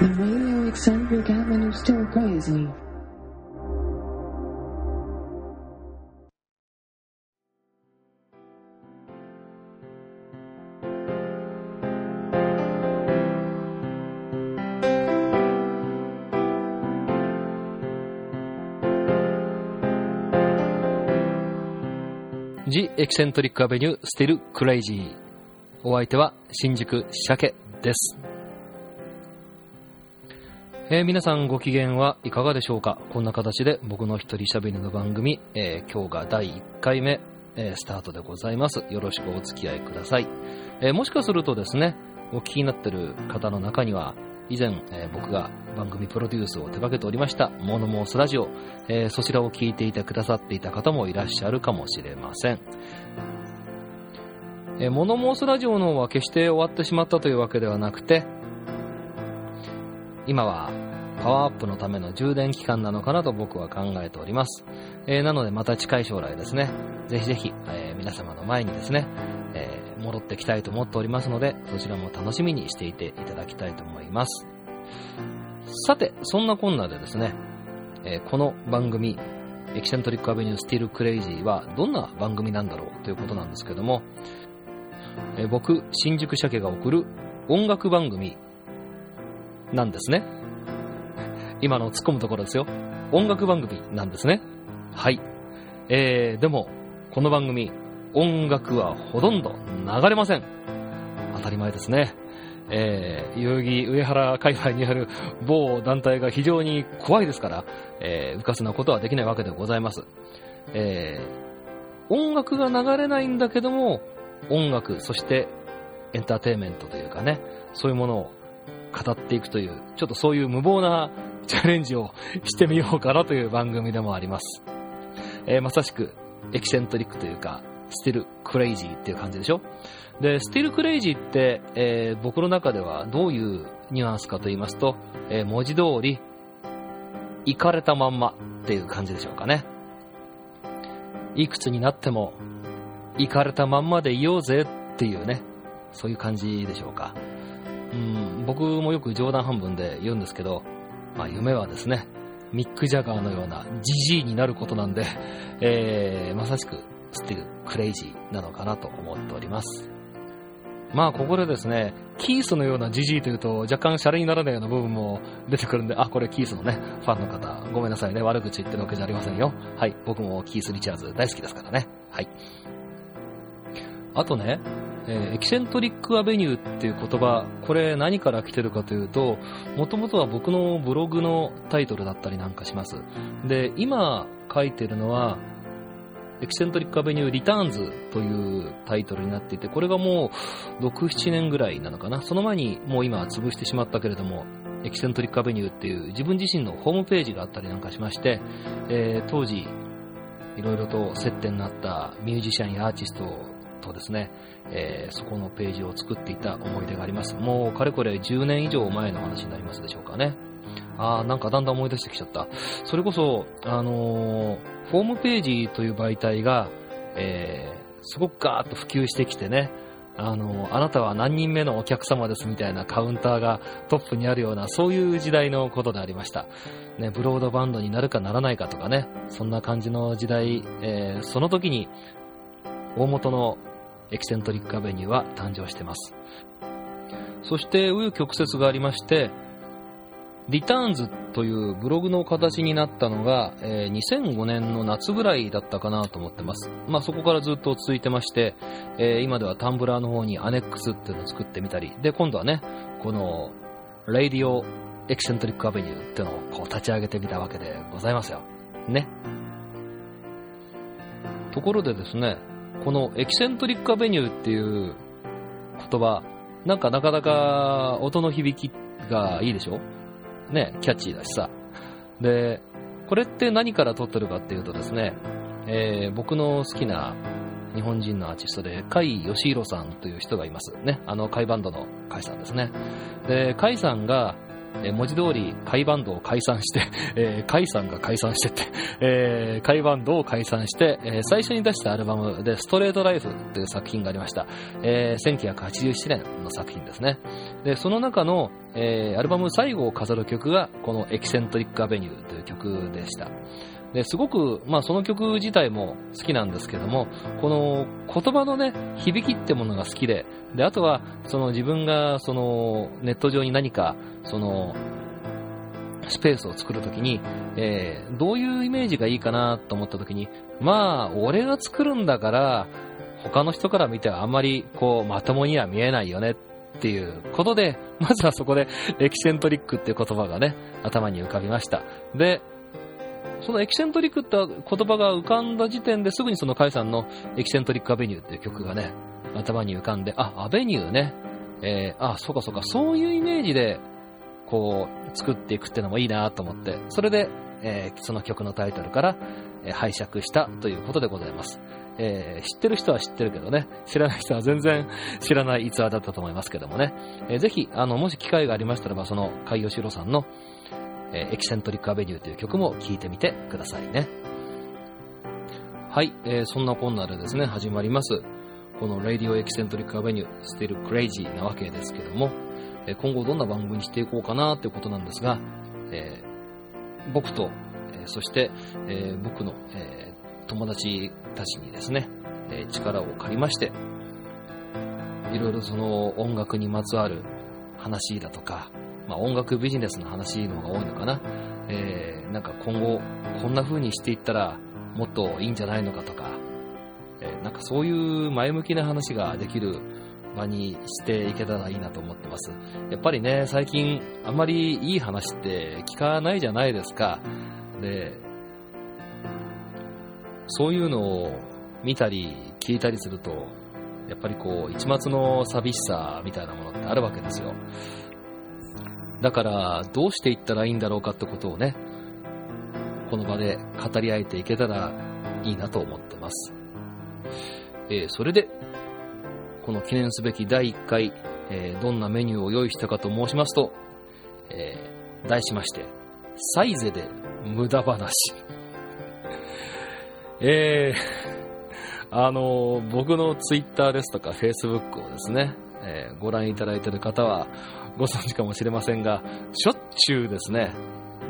The radio eccentric avenue still crazy. ジ・エキセントリック・アベニュー・スティル・クレイジー。お相手は新宿鮭です。えー皆さんご機嫌はいかがでしょうか？こんな形で僕の一人喋りの番組、えー今日が第1回目、えースタートでございます。よろしくお付き合いください。えもしかするとですね、お聞きになってる方の中には、以前、え僕が番組プロデュースを手掛けておりました、モノモースラジオ、えそちらを聞いていてくださっていた方もいらっしゃるかもしれません。えモノモースラジオの方は決して終わってしまったというわけではなくて、今はパワーアップのための充電期間なのかなと僕は考えております。えーなのでまた近い将来ですね、ぜひぜひ、えー皆様の前にですね、えー戻ってきたいと思っておりますので、そちらも楽しみにしていていただきたいと思います。さて、そんなこんなでですね、えこの番組、 Eccentric Avenue Still Crazy はどんな番組なんだろうということなんですけども、え僕、新宿鮭が送る音楽番組なんですね。今の突っ込むところですよ。音楽番組なんですね。はい。えー、でも、この番組、音楽はほとんど流れません。当たり前ですね。えー、代々木上原界隈にある某団体が非常に怖いですから、えー、うかつなことはできないわけでございます。えー、音楽が流れないんだけども、音楽、そしてエンターテインメントというかね、そういうものを語っていくという、ちょっとそういう無謀な チャレンジをしてみようかなという番組でもあります。えーまさしくエキセントリックというか、 still crazy っていう感じでしょ？で、 still crazy って、えー僕の中ではどういうニュアンスかと言いますと、えー文字通り、イカれたまんまっていう感じでしょうかね。いくつになっても、イカれたまんまでいようぜっていうね、そういう感じでしょうか。うん、僕もよく冗談半分で言うんですけど、まあ夢はですね、ミック・ジャガーのようなジジイになることなんで、えー、まさしく still crazy なのかなと思っております。まあ、ここでですね、キースのようなジジイというと若干シャレにならないような部分も出てくるんで、あ、これキースのね、ファンの方、ごめんなさいね、悪口言ってるわけじゃありませんよ。はい、僕もキース・リチャーズ大好きですからね。はい。あとね、えー Eccentric Avenue っていう言葉、これ何から来てるかというと、もともとは僕のブログのタイトルだったりなんかします。で、今書いてるのは、 Eccentric Avenue Returns というタイトルになっていて、これがもう6、7年ぐらいなのかな。その前にもう今は潰してしまったけれども、エキセントリック・アベニューっていう自分自身のホームページがあったりなんかしまして、えー当時、いろいろと接点のあったミュージシャンやアーティストとですね、えーそこのページを作っていた思い出があります。もうかれこれ10年以上前の話になりますでしょうかね。あーなんかだんだん思い出してきちゃった。それこそ、あのーホームページという媒体が、えーすごくガーッと普及してきてね、あのあなたは何人目のお客様ですみたいなカウンターがトップにあるような、そういう時代のことでありました。ね、ブロードバンドになるかならないかとかね、そんな感じの時代、えーその時に大元のエキセントリックアベニューは誕生してます。そして、紆余曲折がありまして、リターンズというブログの形になったのが、え2005年の夏ぐらいだったかなと思ってます。まあそこからずっと続いてまして、え今ではタンブラーの方にアネックスっていうのを作ってみたり、で、今度はね、この、レディオエキセントリックアベニューっていうのをこう立ち上げてみたわけでございますよ。ね。ところでですね、このエキセントリックアベニューっていう言葉、なんかなかなか音の響きがいいでしょ？ね、キャッチーだしさ。で、これって何から撮ってるかっていうとですね、えー僕の好きな日本人のアーティストで、甲斐義弘さんという人がいます。ね、あの、甲斐バンドの甲斐さんですね。で、甲斐さんが、え文字通り、海バンドを解散して、えー、海さんが解散してって、えー、海バンドを解散して、えー最初に出したアルバムで、ストレートライフという作品がありました。えー1987年の作品ですね。で、その中の、えーアルバム最後を飾る曲が、このエキセントリックアベニューという曲でした。で、すごく、まあその曲自体も好きなんですけども、この言葉のね、響きってものが好きで、で、あとは、その自分が、その、ネット上に何か、その、スペースを作るときに、えーどういうイメージがいいかなと思ったときに、まあ、俺が作るんだから、他の人から見てはあんまり、こう、まともには見えないよねっていうことで、まずはそこで、エキセントリックっていう言葉がね、頭に浮かびました。で、そのエキセントリックって言葉が浮かんだ時点ですぐにそのカイさんのエキセントリックアベニューっていう曲がね、頭に浮かんで、あ、アベニューね。えーあ、そうかそうか、そういうイメージで、こう、作っていくっていうのもいいなと思って、それで、えーその曲のタイトルから、えー拝借したということでございます。えー知ってる人は知ってるけどね、知らない人は全然知らない逸話だったと思いますけどもね、えーぜひ、あの、もし機会がありましたらば、その海吉郎さんの、えーエキセントリックアベニューという曲も聴いてみてくださいね。はい、えーそんなこんなでですね、始まります。この Radio Eccentric Avenue Still Crazy なわけですけども、え今後どんな番組にしていこうかなということなんですが、えー僕と、えそして、え僕の、え友達たちにですね、え力を借りまして、いろいろその音楽にまつわる話だとか、まあ、音楽ビジネスの話の方が多いのかな。えーなんか今後こんな風にしていったらもっといいんじゃないのかとか、えーなんかそういう前向きな話ができる場にしていけたらいいなと思ってます。やっぱりね、最近あんまりいい話って聞かないじゃないですか。で、そういうのを見たり聞いたりすると、やっぱりこう、一末の寂しさみたいなものってあるわけですよ。だから、どうしていったらいいんだろうかってことをね、この場で語り合えていけたらいいなと思ってます。えーそれで、この記念すべき第1回、えーどんなメニューを用意したかと申しますと、えー題しまして、サイゼで無駄話。えー、あの僕のツイッターですとかフェイスブックをですね、えご覧いただいている方はご存知かもしれませんが、しょっちゅうですね、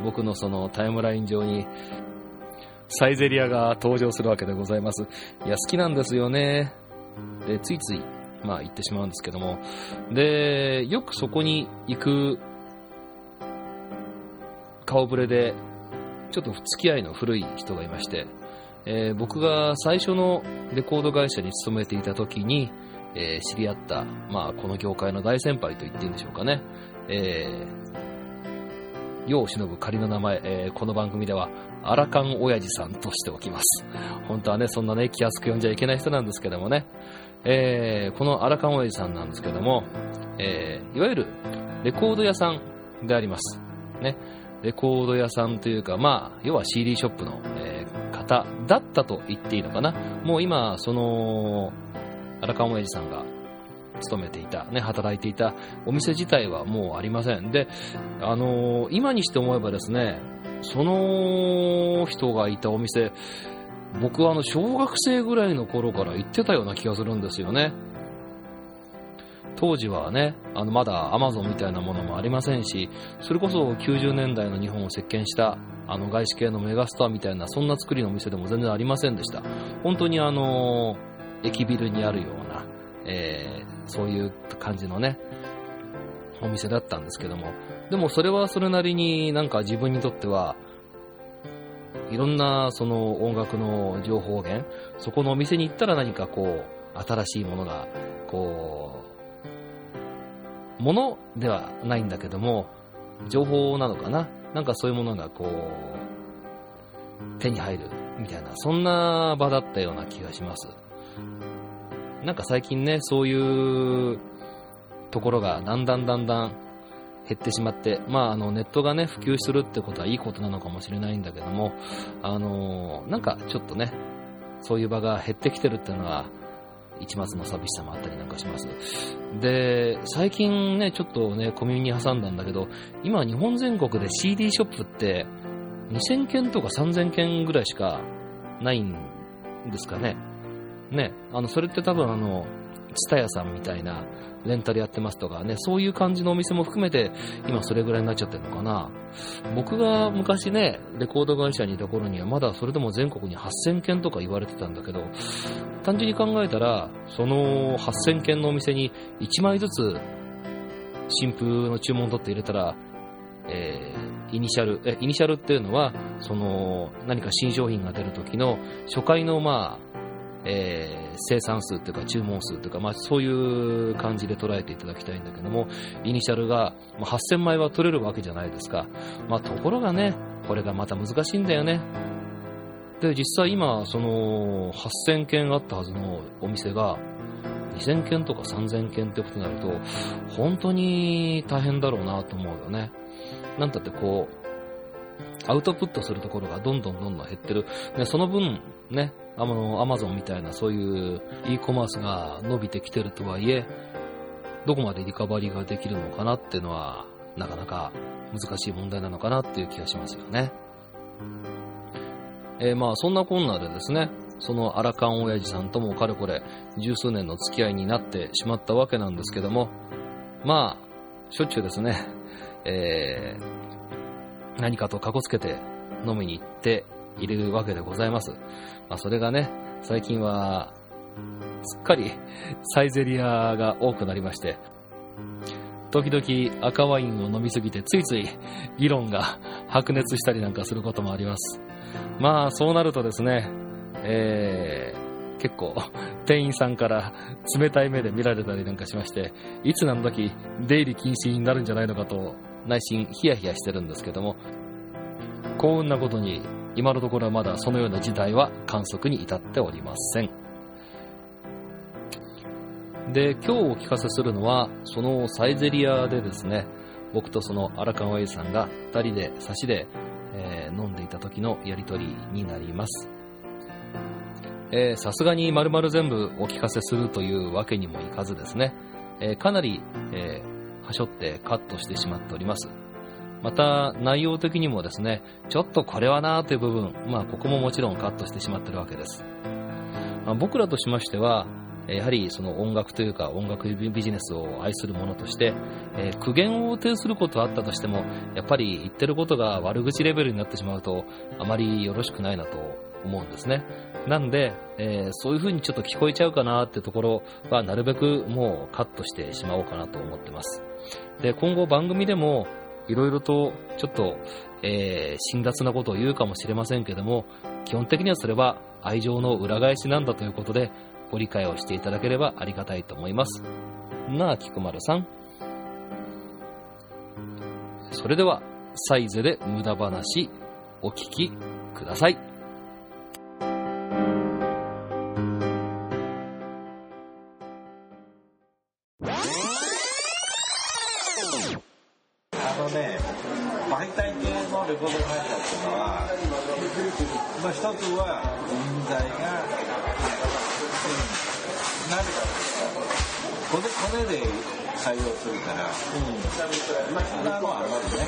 僕のそのタイムライン上にサイゼリアが登場するわけでございます。いや、好きなんですよね。で、ついつい、まあ言ってしまうんですけども。で、よくそこに行く顔ぶれで、ちょっと付き合いの古い人がいまして、えー僕が最初のレコード会社に勤めていた時に、えー知り合った、まあこの業界の大先輩と言っていいんでしょうかね。えー、世を忍ぶ仮の名前、えーこの番組では、アラカン親父さんとしておきます。本当はね、そんなね、気安く呼んじゃいけない人なんですけどもね。えーこのアラカン親父さんなんですけども、えーいわゆるレコード屋さんであります。ね。レコード屋さんというか、まあ、要は CD ショップの、えー方だったと言っていいのかな。もう今、その、荒川親父さんが勤めていた、ね、働いていたお店自体はもうありません。で、あのー今にして思えばですね、その人がいたお店、僕はあの、小学生ぐらいの頃から行ってたような気がするんですよね。当時はね、あの、まだアマゾンみたいなものもありませんし、それこそ90年代の日本を席巻した、あの、外資系のメガスターみたいな、そんな作りのお店でも全然ありませんでした。本当にあの、駅ビルにあるような、えーそういう感じのね、お店だったんですけども、でもそれはそれなりになんか自分にとっては、いろんなその音楽の情報源、そこのお店に行ったら何かこう、新しいものが、こう、ものではないんだけども、情報なのかな？なんかそういうものがこう、手に入るみたいな、そんな場だったような気がします。なんか最近ね、そういうところがだんだんだんだん減ってしまって、まああのネットがね、普及するってことはいいことなのかもしれないんだけども、あのなんかちょっとね、そういう場が減ってきてるっていうのは、一抹の寂しさもあったりなんかします。で、最近ね、ちょっとね、小耳に挟んだんだけど、今日本全国で CD ショップって2000件とか3000件ぐらいしかないんですかね。ね、あの、それって多分あの、ツタヤさんみたいなレンタルやってますとかね、そういう感じのお店も含めて今それぐらいになっちゃってるのかな。僕が昔ね、レコード会社にいた頃にはまだそれでも全国に8000件とか言われてたんだけど、単純に考えたら、その8000件のお店に1枚ずつ新風の注文を取って入れたら、えー、イニシャル、え、イニシャルっていうのは、その、何か新商品が出る時の初回のまあ、えー、生産数というか注文数というか、まあ、そういう感じで捉えていただきたいんだけども、イニシャルが、まあ、8000枚は取れるわけじゃないですか。まあ、ところがね、これがまた難しいんだよね。で、実際今、その、8000件あったはずのお店が、2000件とか3000件ってことになると、本当に大変だろうなと思うよね。なんたってこう、アウトプットするところがどんどんどんどん減ってる。で、その分、ね、あの、アマゾンみたいなそういう e コマースが伸びてきてるとはいえ、どこまでリカバリーができるのかなっていうのは、なかなか難しい問題なのかなっていう気がしますよね。えー、まあ、そんなこんなでですね、そのアラカン親父さんともかれこれ十数年の付き合いになってしまったわけなんですけども、まあ、しょっちゅうですね、えー、何かとかこつけて飲みに行っているわけでございます。まあ、それがね、最近は、すっかりサイゼリアが多くなりまして、時々赤ワインを飲みすぎてついつい議論が白熱したりなんかすることもあります。まあそうなるとですね、えー、結構店員さんから冷たい目で見られたりなんかしまして、いつ何時出入り禁止になるんじゃないのかと内心ヒヤヒヤしてるんですけども、幸運なことに今のところはまだそのような事態は観測に至っておりません。で、今日お聞かせするのは、そのサイゼリアでですね、僕とその荒川優さんが2人で差しで、えー、飲んでいた時のやりとりになります。さすがに丸々全部お聞かせするというわけにもいかずですね、えー、かなり、えー、はしょってカットしてしまっております。また内容的にもですね、ちょっとこれはなーという部分、まあここももちろんカットしてしまってるわけです。まあ、僕らとしましては、やはりその音楽というか音楽ビジネスを愛する者として、えー、苦言を呈することはあったとしても、やっぱり言ってることが悪口レベルになってしまうと、あまりよろしくないなと思うんですね。なんで、えー、そういう風にちょっと聞こえちゃうかなってところは、なるべくもうカットしてしまおうかなと思ってます。で、今後番組でも、いろいろとちょっと、えー、辛辣なことを言うかもしれませんけども、基本的にはそれは愛情の裏返しなんだということで、ご理解をしていただければありがたいと思います。なあ、菊丸さん。それでは、サイゼで無駄話、お聞きください。一つは人材がなぜかこれこれで採用するから、うん、まあそれはあるわけね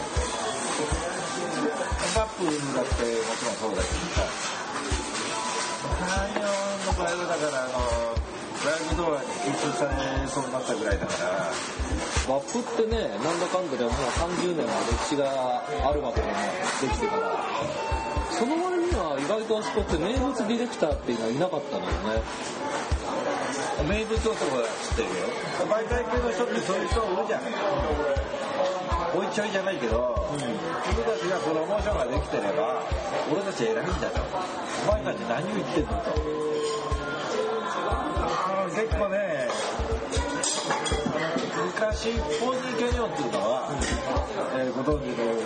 カップだってもちろんそうだけどさ34の場合はだからあのライブドアに吸収されそうになったぐらいだからワップってねなんだかんだでもう30年は歴史があるわけでもできてからその割には意外とあそこって名物ディレクターっていうのはいなかったのよね。名物男は知ってるよ。媒体系の人ってそういう人多いじゃん。おいちょいじゃないけど、うん、君たちがプロモーションができてれば、俺たち偉いんだと。お前たち何を言ってんのと。結構ね、昔、ポーズキャニオンっていうのは、うん、えー、ご存知のように、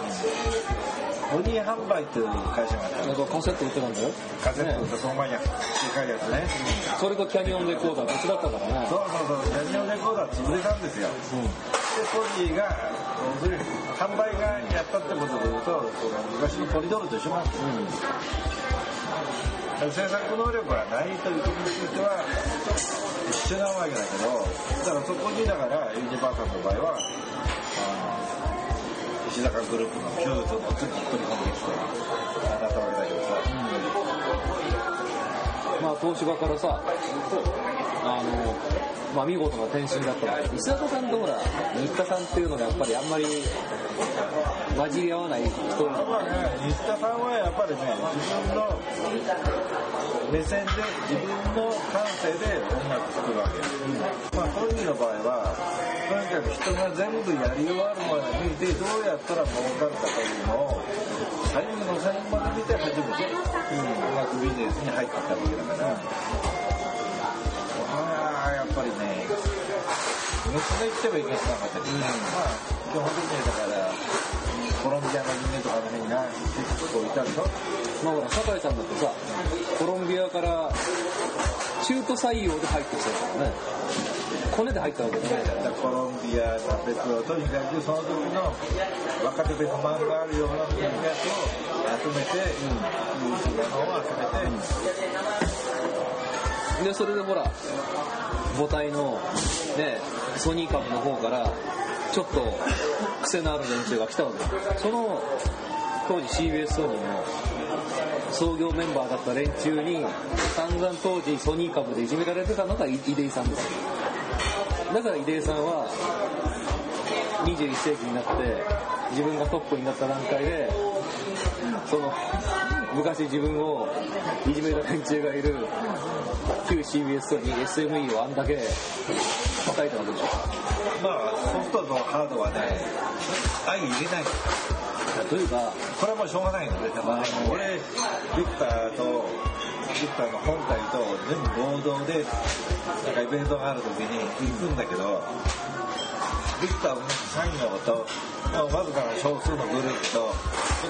ポニー販売っていう会社があったなんかカセット売ってたんだよ。カセット売ってその前にでかいやつね、うん。それがキャニオンレコーダー別だったからね。そうそうそう、キャニオンレコーダー潰れたんですよ。うん、で、ポニーが、販売側にやったってことで言うと、昔のポリドールと一緒なんですよ。うん制作能力がないということについては一緒なわけだけどだからそこにだからユニバーサルの場合は石坂グループのフューズの次に取り込んできて当たったわけだけどさ、うんまあ東芝からさあのまあ見事な転身だった。ので石坂さんとほら新田さんっていうのがやっぱりあんまり混じり合わない人まあね、新田さんはやっぱりね、自分の目線で、自分の感性で音楽作るわけ。まあ、トニーの場合は、とにかく人が全部やり終わるまで見て、どうやったら儲かるかというのを、最後の最後まで見て初めて、音楽ビジネスに入ってきたわけだから、まあ、やっぱりね、めっちゃ言ってはいけなかったけど、まあ、基本的にだから、コロンビアの人間とかの辺が結構いたでしょ。まあほら酒井さんだってさコロンビアから中途採用で入ってきたからね。コネで入ったわけねだからコロンビア、タペツをとにかくその時の若手で不満があるようなやつを集めて、優秀なのを集めて、でそれでほら母体のねソニー株の方からちょっと癖のある連中が来たわけその当時 CBS ソニーの創業メンバーだった連中に散々当時ソニー株でいじめられてたのがい出井さんですだから出井さんは21世紀になって自分がトップになった段階でその昔自分をいじめた連中がいる旧 CBS ソニー SME をあんだけ叩いたわけでしょまあソフトとハードはね、相入れない。例えばこれもうしょうがないので、まあ、俺、ビクターと、ビクターの本体と全部合同で、なんかイベントがある時に行くんだけど、ビクターの産業と、まあわずかな少数のグループと、こ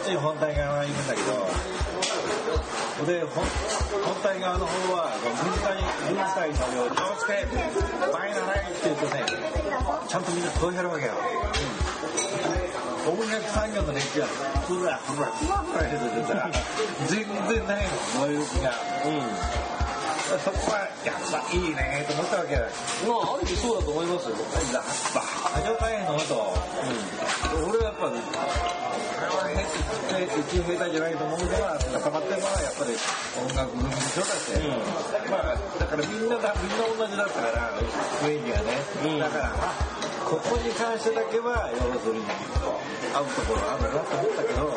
っちに本体側がいるんだけど、で、本体側の方は、軍隊、軍隊のように、気をつけ、前ならいって言うとね、ちゃんとみんなこうやるわけよ。音楽産業の連中は、ふらふらふらふらしててさ、全然ないの、能力が。そこは、やっぱいいねと思ったわけよ。まあある意味そうだと思いますよやっぱ、あの大変のと、俺はやっぱ、これは下手、うち下手じゃないと思うのは、固まってるのはやっぱり音楽組でしょだって。まあ、だからみん。なだ、みん。な同じだったから、雰囲気がね。だから、あここに関してだけは、要するに、合うところあるなと思ったけど、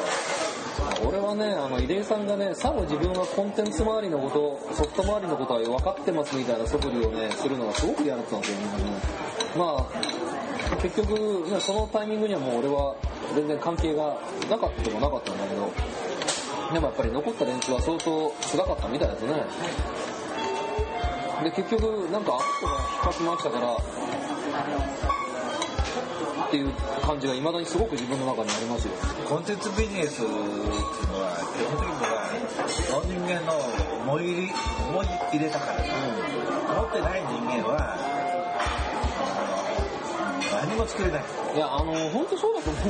俺はねあの出井さんがねさも自分はコンテンツ周りのことソフト周りのことは分かってますみたいな素振りをねするのがすごく嫌だったんですよねまあ結局ねそのタイミングにはもう俺は全然関係がなかったもなかったんだけどでもやっぱり残った連中は相当辛かったみたいですねで結局なんかあの人が引っかき回したからっていう感じが未だにすごく自分の中にありますよ。コンテンツビジネスっていうのは、基本的には、人間の思い入り、思い入れたから、持ってない人間は、何も作れない。いやあの本当そうだと思う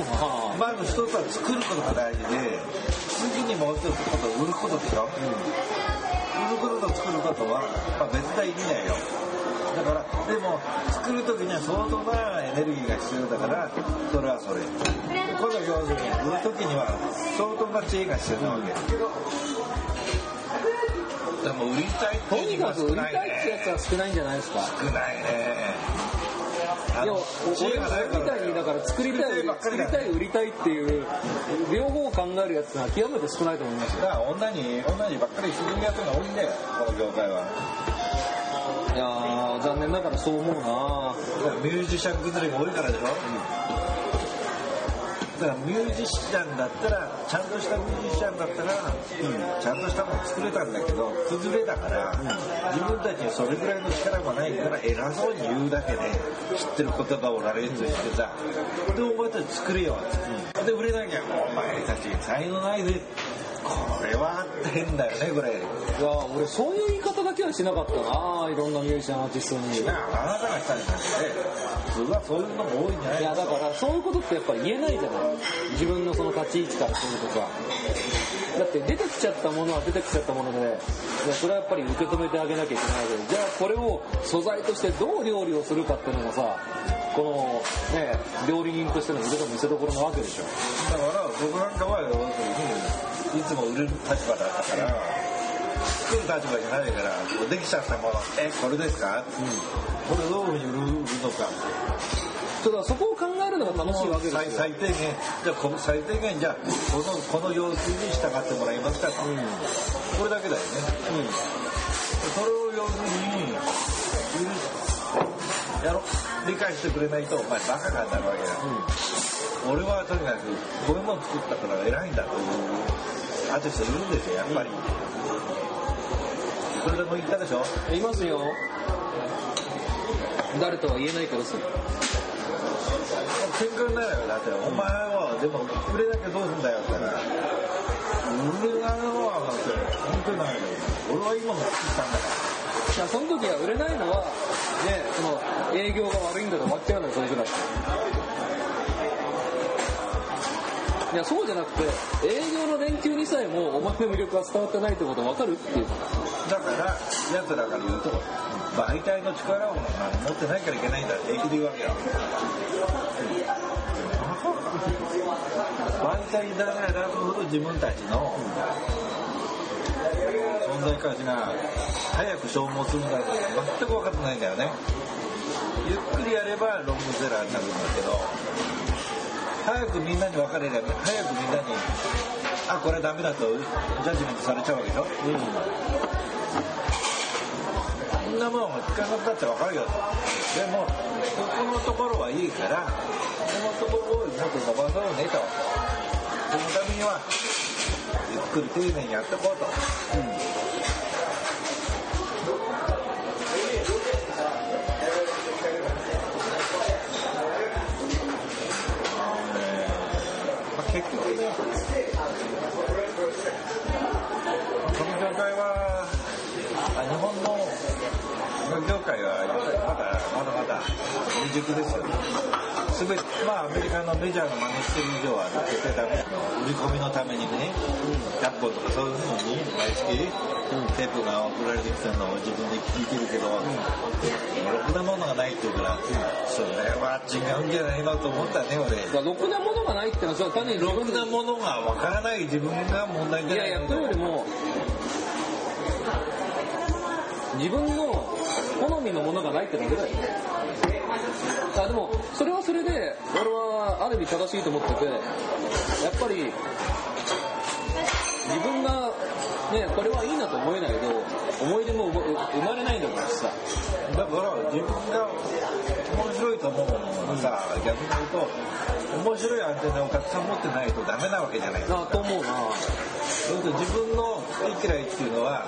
な。まず一つは作ることが大事で、次にもう一つこと売ることでしょ、売ることと作ることは、まあ、別な意味だよ。だから、でも、作るときには相当なエネルギーが必要だから、それはそれ。今度要するに、売るときには相当な知恵が必要なわけ。でも、売りたいってという売りたいってやつね。は少ないんじゃないですか？少ないね。あいや俺みたいにだから作りたい作りたい売りたいっていう両方を考えるやつが極めて少ないと思いますよだから女に、女にばっかりするやつが多いんだよ、この業界は。いやー残念ながらそう思うな。ミュージシャン崩れが多いからでしょ、だからミュージシャンだったらちゃんとしたミュージシャンだったら、ちゃんとしたもの作れたんだけど崩れだから、自分たちにそれぐらいの力もないから偉そうに言うだけで知ってる言葉を羅列してさ、でお前たち作れよ。って、で売れなきゃお前たち才能ないぜこれは変だよねこれ。いや俺そういう言い方だけはしなかったないろんなミュージシャンアーティストに。あなたがしたんじゃなくて普通はそういうのも多いんじゃないいやだからそういうことってやっぱり言えないじゃない。自分のその立ち位置からするとかだって出てきちゃったものは出てきちゃったものでいやそれはやっぱり受け止めてあげなきゃいけないけどじゃあこれを素材としてどう料理をするかっていうのもさこのね料理人としての腕の見せ所なわけでしょ。だから僕なんかは要するにいつも売れる立場だったから作る立場じゃないからできちゃったものえこれですか、これどういうふうに売るのか。だからそこを考えるのが楽しいわけですよ。最最低限。じゃあこの最低限じゃあこのこの要求に従ってもらえますか？と、これだけだよね、それを要するに許やろ理解してくれないとお前バカかになるわけだ、俺はとにかくこういうもの作ったから偉いんだというアーティストいるんですよやっぱり、それでも言ったでしょ？いますよ。誰とは言えないけどさ。喧嘩になるよだって。お前はでも売れなきゃどうすんだよって言ったら売れないのはだって本当にないよ。俺は今も作ったんだから。いやその時は売れないのはねその営業が悪いんだと終わっちゃうのよそれぐらいいやそうじゃなくて営業の連休にさえもお前の魅力が伝わってないってこと分かる？っていう。だから奴らから言うと媒体の力を持ってないからいけないんだ。って平気で言うわけよ。媒体だから選ぶほど自分たちの存在価値が早く消耗するんだって全く分かってないんだよね。ゆっくりやればロングセラーになるんだけど早くみんなに分かれれば早くみんなにあこれダメだとジャッジメントされちゃうわけでしょ、そんなもん聞かなくたって分かるよでもここのところはいいからこのところをもっと伸ばそうねとそのためにはゆっくり丁寧にやっていこうと、ま界はやっぱりまだまだまだ未熟ですよね。全てまあアメリカのメジャーの真似してる以上は絶対ダメなの売り込みのためにね100本とかそういうふうに毎月テープが送られてきたのを自分で聞いてるけど、ろくなものがないって言うから、それは違うんじゃないのと思ったね俺。ろくなものがないってのはそれは単にろくなものがわからない自分が問題じゃないの。いやいやというよりも自分の好みのものがないってだけだよあでもそれはそれで俺はある意味正しいと思っててやっぱり自分がねこれはいいなと思えないと思い出も生まれないんだからさ。だから自分が面白いと思うものがさ、逆に言うと面白いアンテナをたくさん持ってないとダメなわけじゃないですか。なと思うな。そうすると自分の好き嫌いっていうのは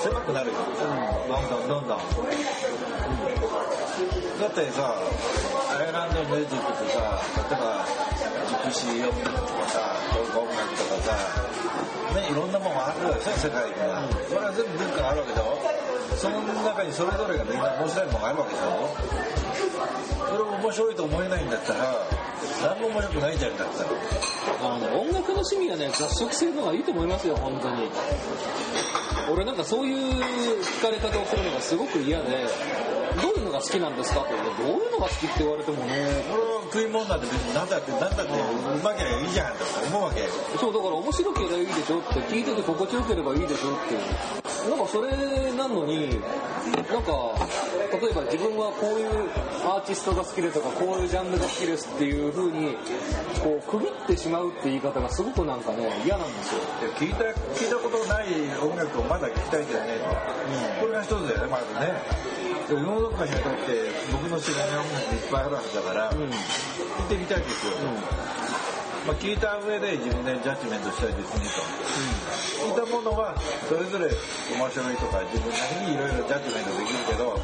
狭くなるよ、どんどんどんどん、だってさアイルランドミュージックってさ例えばジプシー音楽とかさ音楽とかさねいろんなものがあるわけ世界には、それは全部文化があるわけでしょその中にそれぞれがみんな面白いものがあるわけでしょ。それを面白いと思えないんだったら何も面白くないじゃんだったら。あの音楽の趣味はね雑食するのがいいと思いますよ本当に。俺なんかそういう聞かれ方をするのがすごく嫌でどういうのが好きなんですかって言ってどういうのが好きって言われてもね。これは食い物なんて別に何だって何だってうまければいいじゃんと思うわけ。そうだから面白ければいいでしょって聞いてて心地よければいいでしょってなんかそれなのになんか例えば自分はこういうアーティストが好きでとかこういうジャンルが好きですっていう風にこう区切ってしまうって言い方がすごくなんかね嫌なんですよ。聞いた聞いたことない音楽をまだ聞きたいんじゃね。えと、これが一つだよねまずね。世の中にとって僕の知らない音楽いっぱいあるはずだから、聞いてみたいですよ、まあ、聞いた上で自分でジャッジメントしたいですねと、聞いたものはそれぞれ面白いとか自分なりにいろいろジャッジメントできるけど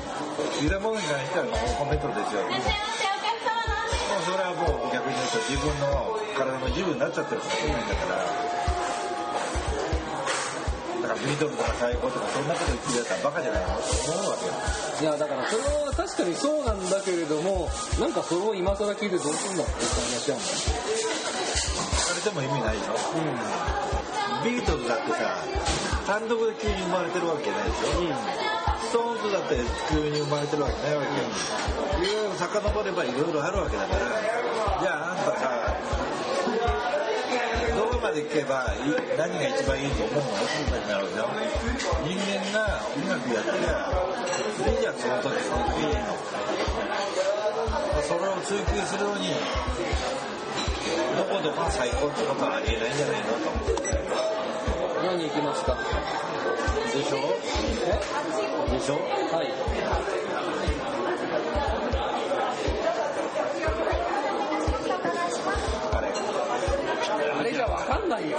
聞いたものに関してはノーコメントですよ。もうそれはもう逆に言うと自分の体の自由になっちゃってるかもしれないんだからだからビートルズが最高とかそん。なこと言ってるやつはバカじゃないのって思うわけよいやだからそれは確かにそうなん。だけれどもなん。かそれを今更聞いてどうすん。だって話やもん。それでも意味ないでしょビートルズだってさ単独で急に生まれてるわけじゃないでしょ、ストーンズだって急に生まれてるわけないわけよ、いろいろ遡ればいろいろあるわけだからじゃああん。たさまで行けば何が一番いいと思うのってなるわけよ。人間が音楽やってりゃいいじゃその時その時いいのそれを追求するのにどこどこ最高ってことはありえないんじゃないのと思って何行きますかでしょでしょはいんないよ。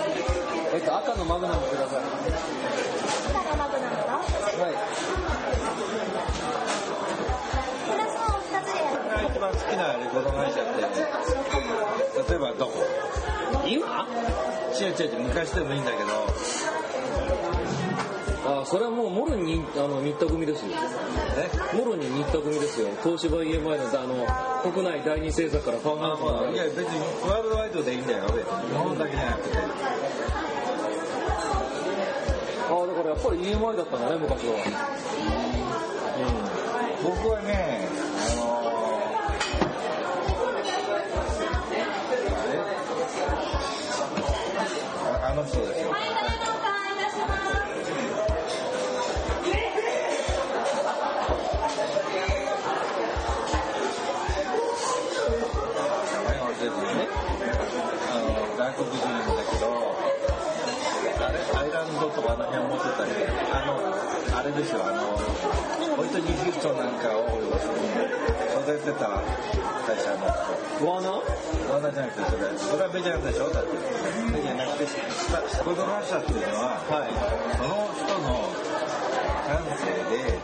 えっと赤のマグナムください。赤のマグナムとはい。プラスの2つでやるが一番好きなレコード会社って例えばどこ？今？違う違う違う昔でもいいんだけどあそれはもうもろにあの新田組ですよ。ねもろに新田組ですよ。東芝 EMI のあの国内第二制作からファンまあハンまあいや別にワールドワイドでいいんだよ日本だけじゃなくて。あだからやっぱり EMI だったんだね昔は。僕はねれそれはメジャーでしょだってメジャーじゃなくてスコードラッシャーっていうのは、その人の感性で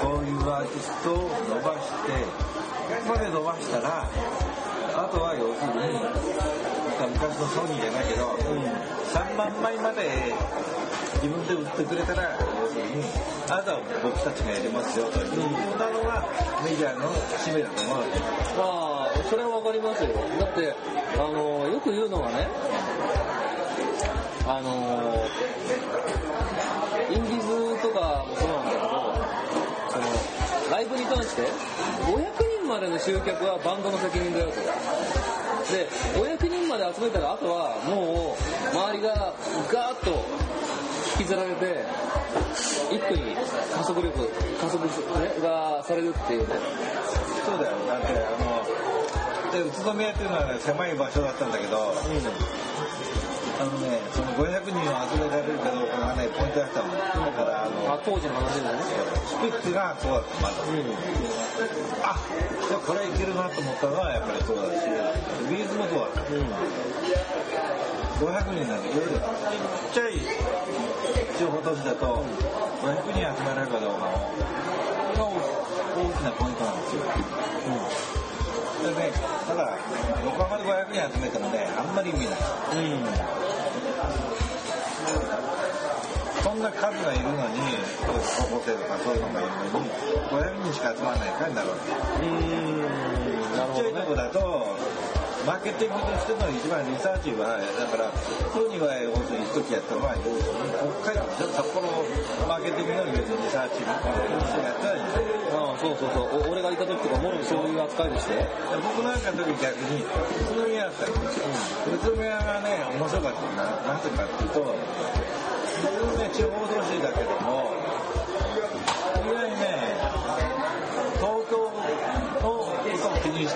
こういうアーティストを伸ばしてここまで伸ばしたらあとは要するに昔のソニーじゃないけど、3万枚まで自分で売ってくれたら要するにあとは僕たちがやりますよというなのがメジャーの使命だと思うわけ。ああそれはわかりますよ。だってあのよく言うのはねあのインディーズとかもそうなんだけどそのライブに関して500人までの集客はバンドの責任だよと。で500人まで集めたらあとはもう周りがガーッと引きずられて一気に加速力加速、がされるっていうね。そうだよ。だってあので宇都宮っていうのはね狭い場所だったんだけど、あのねその500人を集められるかどうかがねポイントだったの。だからあのあ当時の話だね。スピッツがそうだった。まず、あじゃあこれいけるなと思ったのはやっぱりそうだしビーズもそうだった、500人なんでいろいろちっちゃい地方都市だと500人集められるかどうかが大きなポイントなんですよ、でね、ただ横浜で500人集めてもねあんまり意味ない。そんな数がいるのに高校生とかそういうのがいるのに500人しか集まらないからになるわけ。うーん。ちっちゃいとこだとマーケティングとしての一番リサーチはだからソニーは要するに一時やったのは北海道でしょ札幌マーケティングのリサーチのやったらいいですよああそうそうそう。俺がいた時とかもろそういう扱いでして。僕なんかの時逆に宇都宮だったんですよ宇都宮がね面白かったのはなぜかっていうと普通ね地方都市だけども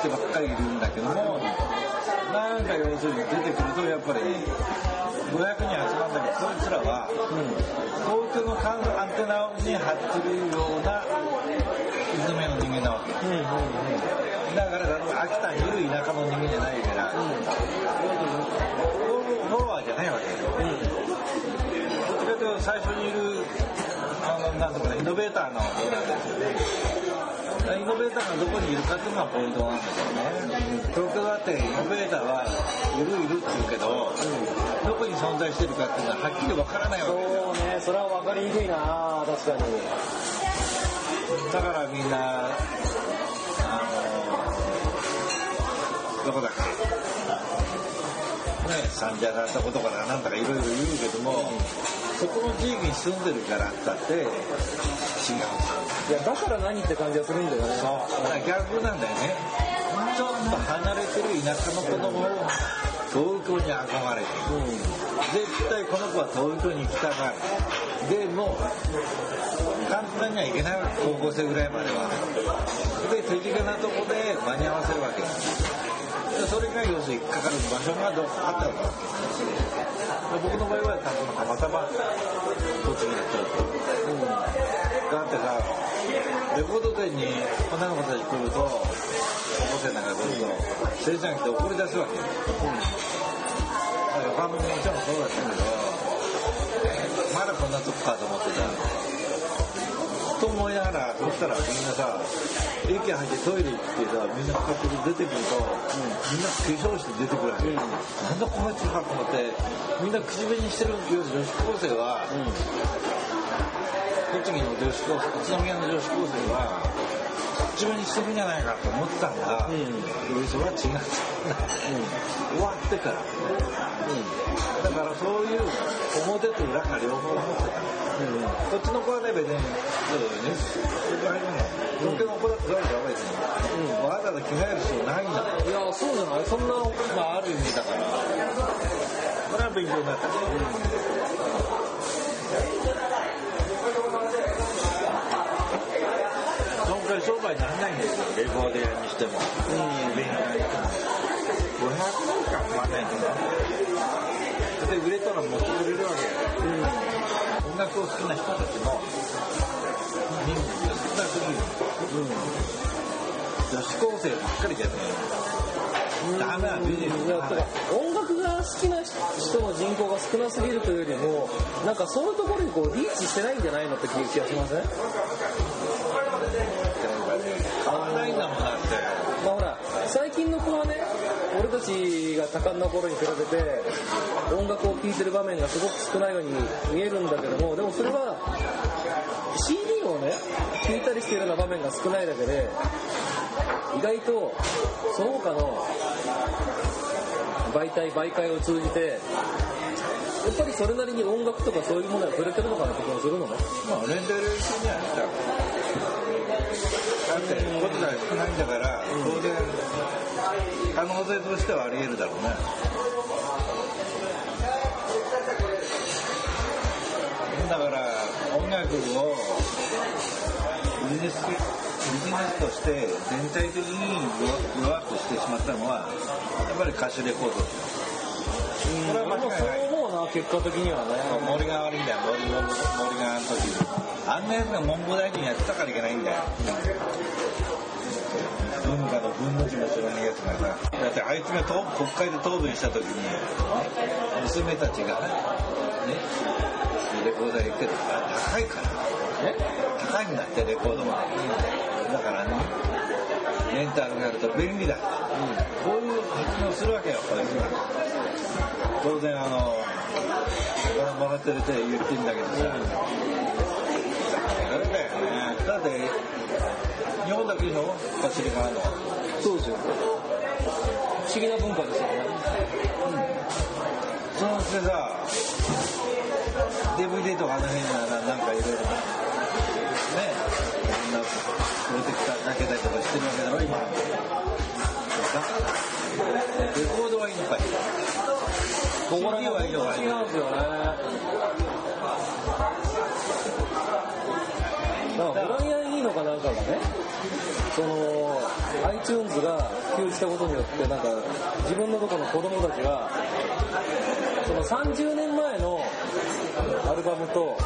を気にしてばっかりいるんだけどもなんか要するに出てくるとやっぱり500人集まるんだけどそいつらは、東京のアンテナに張ってるような宇都宮の人間なわけ。だから秋田にいる田舎の人間じゃないから、要するにフォロワーじゃないわけよ、どっちかというと最初にいるあのなんとかねイノベーターの方なんですよねイノベーターがどこにいるかっていうのがポイントなんですよね東京だってイノベーターはいるいるって言うけど、どこに存在してるかっていうのははっきりわからないわけですよそうねそれは分かりにくいな確かにだからみんなあのどこだっけね三者だったことからなんだかいろいろ言うけども、そこの地域に住んでるからったって違う。いやだから何って感じがするんだよね。そう。だから逆なんだよね。ちょっと離れてる田舎の子供を東京に憧れて絶対この子は東京に行きたがる。でも簡単にはいけない高校生ぐらいまでは。で手近なとこで間に合わせるわけ。でそれが要するにかかる場所がどうあったわけで僕の場合はたまたま栃木の京都だってさレコード店に女の子たち来ると高校生なんか来ると生産来て怒り出すわけよ、横浜ももちろんそうだったけどまだこんなとこかと思ってたと思いながらそしたらみんなさ駅入ってトイレ行ってさみんな勝手に出てくると、みんな化粧して出てくるわけ、なんだこいつかと思ってみんな口紅してる女子高生は、栃木の女子高生宇都宮の女子高生は口紅してるんじゃないかと思ってたんだ、うん、それは違ったん。だ、終わってから、だからそういう表と裏が両方持ってた、こっちの子はね別にそうだよねそれから東京の子だってそうじゃないですよ、わざわざ着替える必要ないん。だいやそうじゃないそん。なまあある意味だからこれは勉強になった、そんくらい商売にならないんですよ。レコード屋にしても。勉強にしても500万かかん。ないん。だよで売れたら持ってくれるわけよ、音楽を好きな人たちも人数が少なすぎる、女子高生ばっかりじゃねえダメなビジネス音楽が好きな人の人口が少なすぎるというよりもなん。かそういうところにこうリーチしてないん。じゃないのって気がしません。変まあほら最近の子はね俺たちが多感な頃に比べて音楽を聴いてる場面がすごく少ないように見えるんだけどもでもそれは CD をね聴いたりしてるような場面が少ないだけで意外とその他の媒体媒介を通じてやっぱりそれなりに音楽とかそういうものは触れてるのかなって気がするのね。まあレンタル一緒にはしただってことが少ないんだから当然可能性としてはあり得るだろうね。だから音楽をビジネスビジネスとして全体的に弱くしてしまったのはやっぱり歌手レコードですよ。これは間違いないそう思うな結果的にはね。森が悪いんだよ。森森があの時あんなやつが文部大臣やってたからいけないんだよ。文化の文の字も知らないやつがさ。だってあいつが国会で答弁した時に娘たちがねレコード屋行ってたから高いから。ね高いんだってレコードは、だからねレンタルがあると便利だ、こういう発言をするわけよこいつが当然あのお金もらってるって言ってんだけどさ、だって日本だけでしょ？走りがあるの。はそうですよ。不思議な文化ですよね。そのしてさ DVD とかあの辺ななんかいろいろねみんなプロテクター投げたりとかしてるわけだろ今。レコードはいいのかい。ここら CD はいいのかい。違うんですよねだからブライアン・イーノかなんかがねその iTunes が普及したことによってなんか自分のところの子供たちがその30年前のアルバムと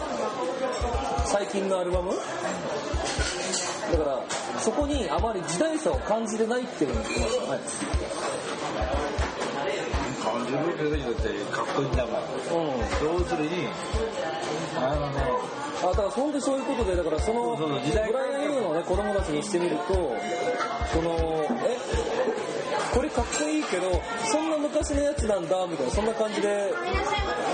最近のアルバムだからそこにあまり時代差を感じてないっていうのを言ってましたね。感じるわけだってかっこいいんだもん。うん。要するにあのねあだから本当にそういうことでだからそのブ時代ライアン・ユーのね子供たちにしてみるとそのえこれかっこいいけどそんな昔昔のやつなんだみたいなそんな感じで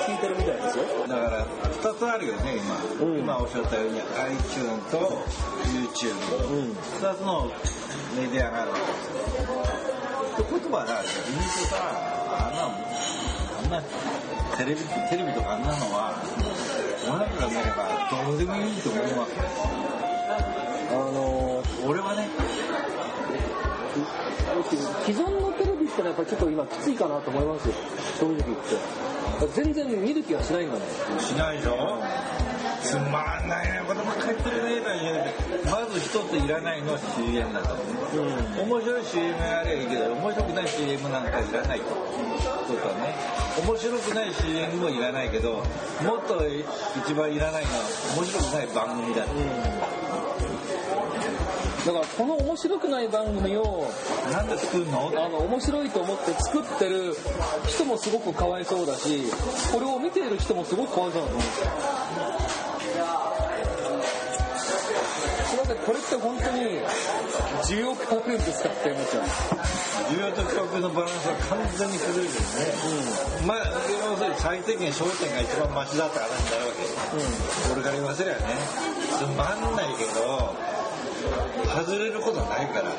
聞いてるみたいですよ。だから2つあるよね今、うん。今おっしゃったように iTune と YouTube、うん。2つのメディアがある。わけですよってことはな逆に言うとさあんなあんなテレビテレビとかあんなのは俺なんかが見ればどうでもいいと思うわけあの俺はね既存のテレビってのはやっぱりちょっと今きついかなと思いますよ。正直言って。全然見る気がしないんだもんしないでしょつまんない。ねことばっかり言ってるねとは言えないまず一ついらないのは CM だと。思う面白い CM やればいいけど面白くない CM なんかいらないと。ことはね。面白くない CM もいらないけどもっと一番いらないのは面白くない番組だと、だからこの面白くない番組をなんで作るの？あの面白いと思って作ってる人もすごくかわいそうだしこれを見ている人もすごくかわいそうだと思う。んですよこれって本当に需要があるんですかって思っちゃう需要と供給のバランスは完全に崩れてるね、まあ要するに最低限商店が一番マシだって話になるわけ、俺から言わせりゃね。つまん。ないけど外れることないから、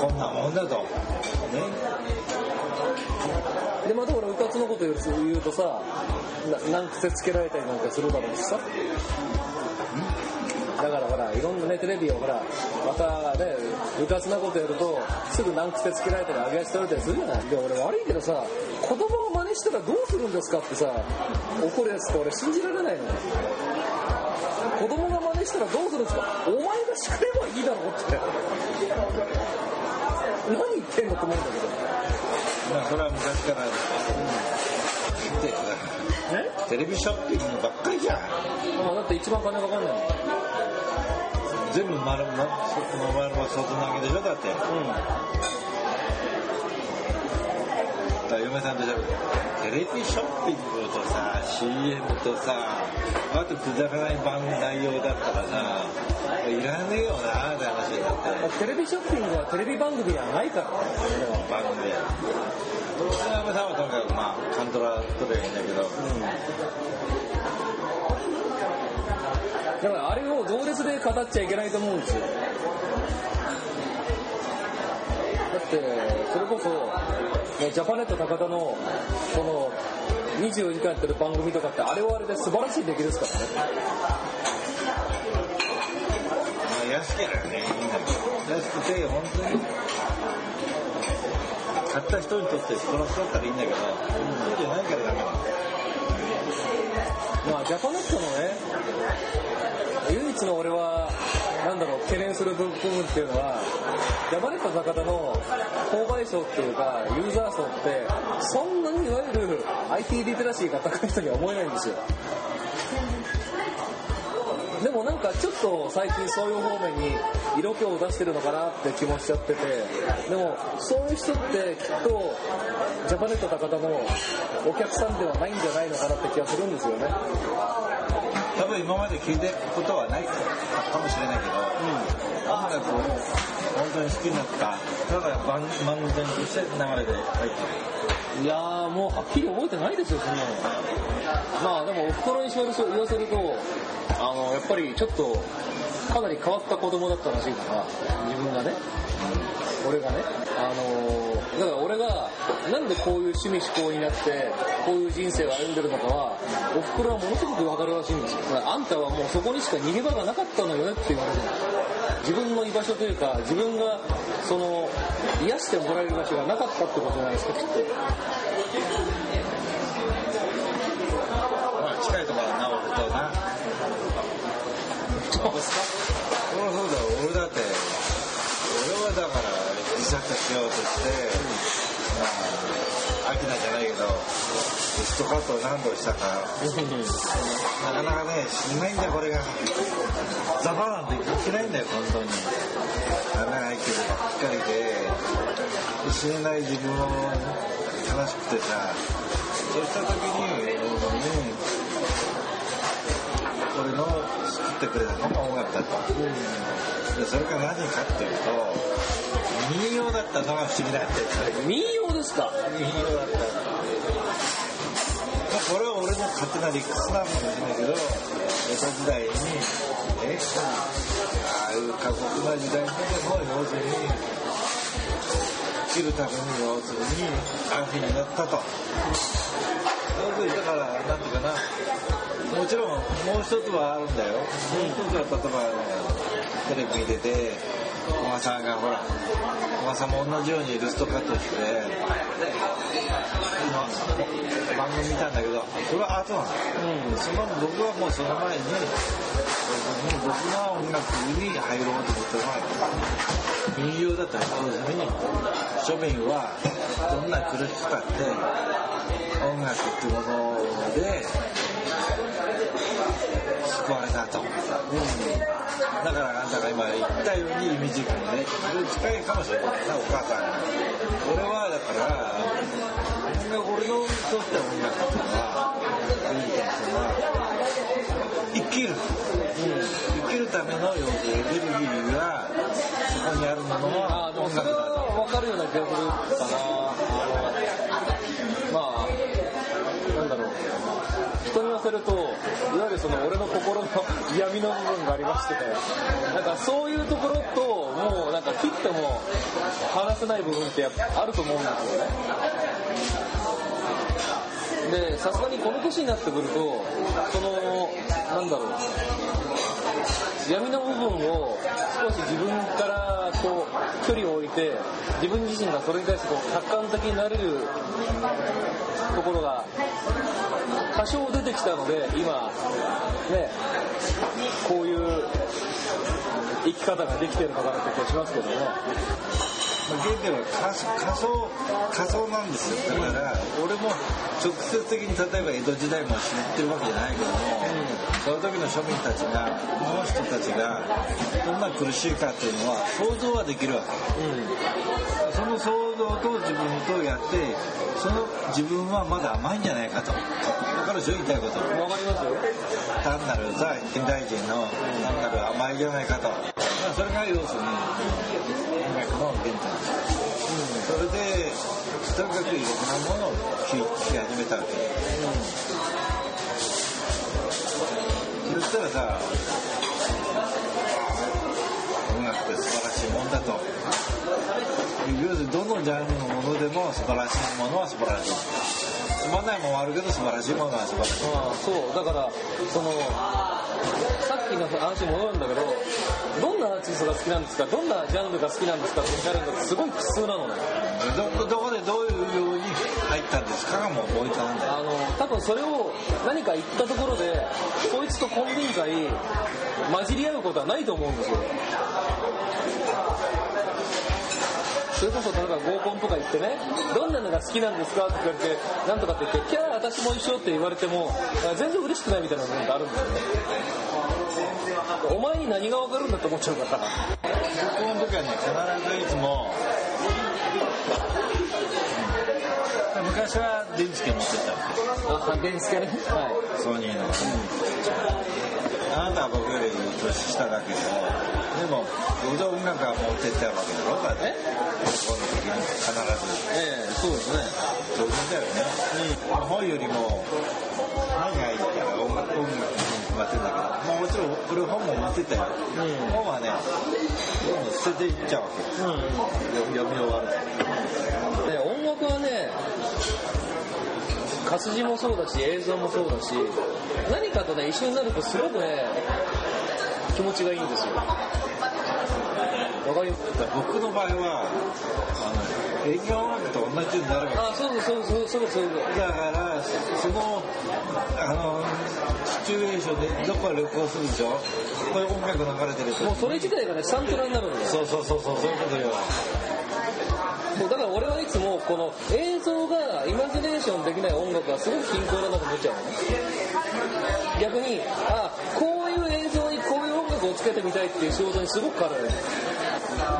こん。なもんだとねでまた俺うかつのこと言うとさな難癖つけられたりなんかするだろうしさ。だからほらいろんなねテレビをほらまたねうかつなことやるとすぐ難癖つけられたり上げ足取られたりするじゃない？で俺悪いけどさ子供が真似したらどうするんですかってさ怒るやつって俺信じられないのよ。子供が真似したらどうするんですか？お前が叱ればいいだろって。何言ってんのと思うんだけど。まあそれは昔から見てるねテレビショッピングばっかりじゃん。まあだって一番金かかんないもん全部丸ま丸ま外投げでしょだって。だから嫁さんとしゃべるテレビショッピングとさ CM とさあとくだらない番組内容だったらさいらねえよなって話になって。テレビショッピングはテレビ番組ではないからね。番組でうちの嫁さんはとにかくまあカントラ取ればいいんだけど、だからあれを同列で語っちゃいけないと思うんですよ。だってそれこそ、ね、ジャパネット高田のこの24時間やってる番組とかってあれはあれで素晴らしい出来ですからね。まあ安ければねいいんだけど安くて本当に。買った人にとってプラスだったらいいんだけど、そうじゃないからダメなんだ。よまあジャパネットのね唯一の俺はなんだろう懸念する部分っていうのはジャパネット高田の購買層っていうかユーザー層ってそんなにいわゆる IT リテラシーが高い人には思えないんですよ。でもなんかちょっと最近そういう方面に色気を出してるのかなって気もしちゃっててでもそういう人ってきっとジャパネット高田のお客さんではないんじゃないのかなって気がするんですよね。多分今まで聞いてことはないかもしれないけど、音楽を本当に好きになった。ただ万万全として流れで入ってる。いやーもうはっきり覚えてないですよそんなの。まあでもおふくろに言わせ言わせるとあのやっぱりちょっとかなり変わった子供だったらしいから自分がね。俺がね。あのだから俺がなんでこういう趣味思考になってこういう人生を歩んでるのかはおふくろはものすごく分かるらしいんですよ。あんたはもうそこにしか逃げ場がなかったのよねって言われる。自分の居場所というか自分がその癒してもらえる場所がなかったってことじゃないですかきっと。まあ近いところはなおるとな。そうですかそりゃそうだ俺だって俺はだから自殺しようとして、まあアキナじゃないけどリストカットを何度したかなかなかねしないん。だよこれがザバなんていけないんだよ本当に穴開いてるばっかりで死ねない自分を悲しくてさそうした時に、うれの作ってくれたのが音楽だと、でそれが何かっていうと民謡だったのが不思議だって民謡ですか民謡だったまこれは俺の勝手な理屈なのかもしれないけど江戸時代にえああいう過酷な時代にも要するに生るために要するにああいうになったと。要するにだから何てんうかなもちろんもう一つはあるんだよ。もう一つは例えばテレビ見てておばさんがほらおばさんも同じようにルストカットして今番組見たんだけどそれは後なの、その僕はもうその前にもう僕が音楽に入ろうと思ったのは民謡だったら要するに庶民はどんな苦しかって音楽ってもので救われたと、だからあんたが今言ったように意味軸もねそれ近いかもしれないなお母さん俺はだから俺のとっては音楽っていうのはミュージカルっていうのは生きる、うん生きるための要するにエネルギーがそこにあるものは音楽だと分かるような気がするかなまあなんだろう。人に言わせるといわゆるその俺の心の闇の部分がありましてなんかそういうところともうなんか切っても話せない部分ってやっぱあると思うんですよね。でさすがにこの年になってくるとそのなんだろう。闇の部分を少し自分からこう距離を置いて自分自身がそれに対してこう客観的になれるところが多少出てきたので今ねこういう生き方ができてるのかなって気がしますけどね。現在は仮想仮想なんですよ。だから俺も直接的に例えば江戸時代も知ってるわけじゃないけども、その時の庶民たちがこの人たちがどんな苦しいかっていうのは想像はできるわけ。その想像と自分とやってその自分はまだ甘いんじゃないかと。だからしょ言いたいこと。うんわかりますよ単なるさ現代人の単なる甘いじゃないかと、まあ、それが要する。に音楽の原点です、それでとにかくいろんなものを聴き始めたわけ、そしたらさ音楽って素晴らしいもんだと要するにどのジャンルのものでも素晴らしいものは素晴らしいつまんないものもあるけど素晴らしいものは素晴らしいああそうだからそのさっきの話に戻るんだけどどんなアーティストが好きなんですか？どんなジャンルが好きなんですか？って聞かれるのってすごい苦痛なのね。どどこでどういうように入ったんですか？がもうポイントなんだよあの多分それを何か言ったところでこいつと金輪際混じり合うことはないと思うんですよそれこそ例えば合コンとか行ってねどんなのが好きなんですか？って言われてなんとかって言ってキャー私も一緒って言われても全然嬉しくないみたいな部分があるんですよね。お前に何が分かるんだって思っちゃうから。高校の時はね必ずいつも昔は電池券持ってたわあ電子系ね。はけソニーの、あなたは僕より年下だけどでも僕は音楽は持ってったわけだろだって。高校の時に必ず。いええそうですね。当然だよね、本よりも何がいいから音楽音楽に決まってんだけど、まあ、もちろん俺本も持ってたよ、本はねどんどん捨てていっちゃうわけ、読み終わる。で音楽はね活字もそうだし映像もそうだし何かとね一緒になるとすごくね気持ちがいいんですよ。わかります？僕の場合はあの営業音楽と同じようになるわけ。あそうそうそうそうそうそうだからそのあのシチュエーションでどこか旅行するでしょ？こういう音楽流れてると。もうそれ自体がねサントラになるんだよそうそうそうそうそういうことよ。もうだから俺はいつもこの映像がイマジネーションできない音楽がすごく均衡だなと思っちゃうのね。逆にあこうけてみたいっていう仕事にすごく変わる。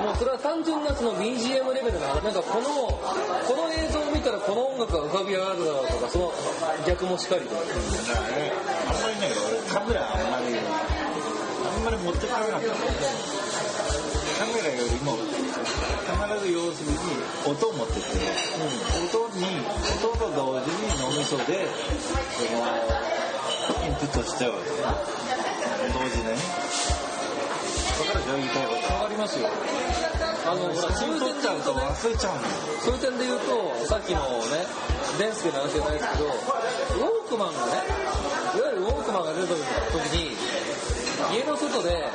もうそれは単純なその BGM レベルななんかこのこの映像を見たらこの音楽が浮かび上がるだろうとかその逆もしっかりでだからねあんまりねカメラあんまりあんまり持ってかなかったカメラよりも必ず要するに音を持ってって、音に音と同時に脳みそでそのプとしては同時ね。かるでしょ言いたいことわかりますよ。あのほら写真撮っちゃうと忘れちゃうのそういう点で言うとさっきのねデンスケの話じゃないですけどウォークマンがねいわゆるウォークマンが出た時に家の外で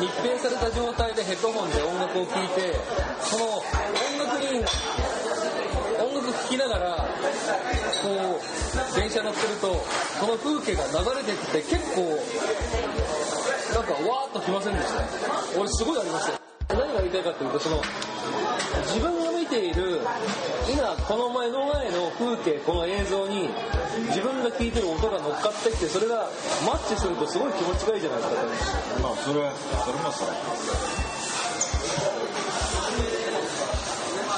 密閉された状態でヘッドホンで音楽を聴いてその音楽に音楽聴きながらこう電車乗ってるとその風景が流れてって結構なんかわーっと来ませんでした？俺すごいありましたよ。何が言いたいかというとその自分が見ている今この目の前の風景この映像に自分が聴いてる音が乗っかってきてそれがマッチするとすごい気持ちがいいじゃないですか。まあそれはそれもそう。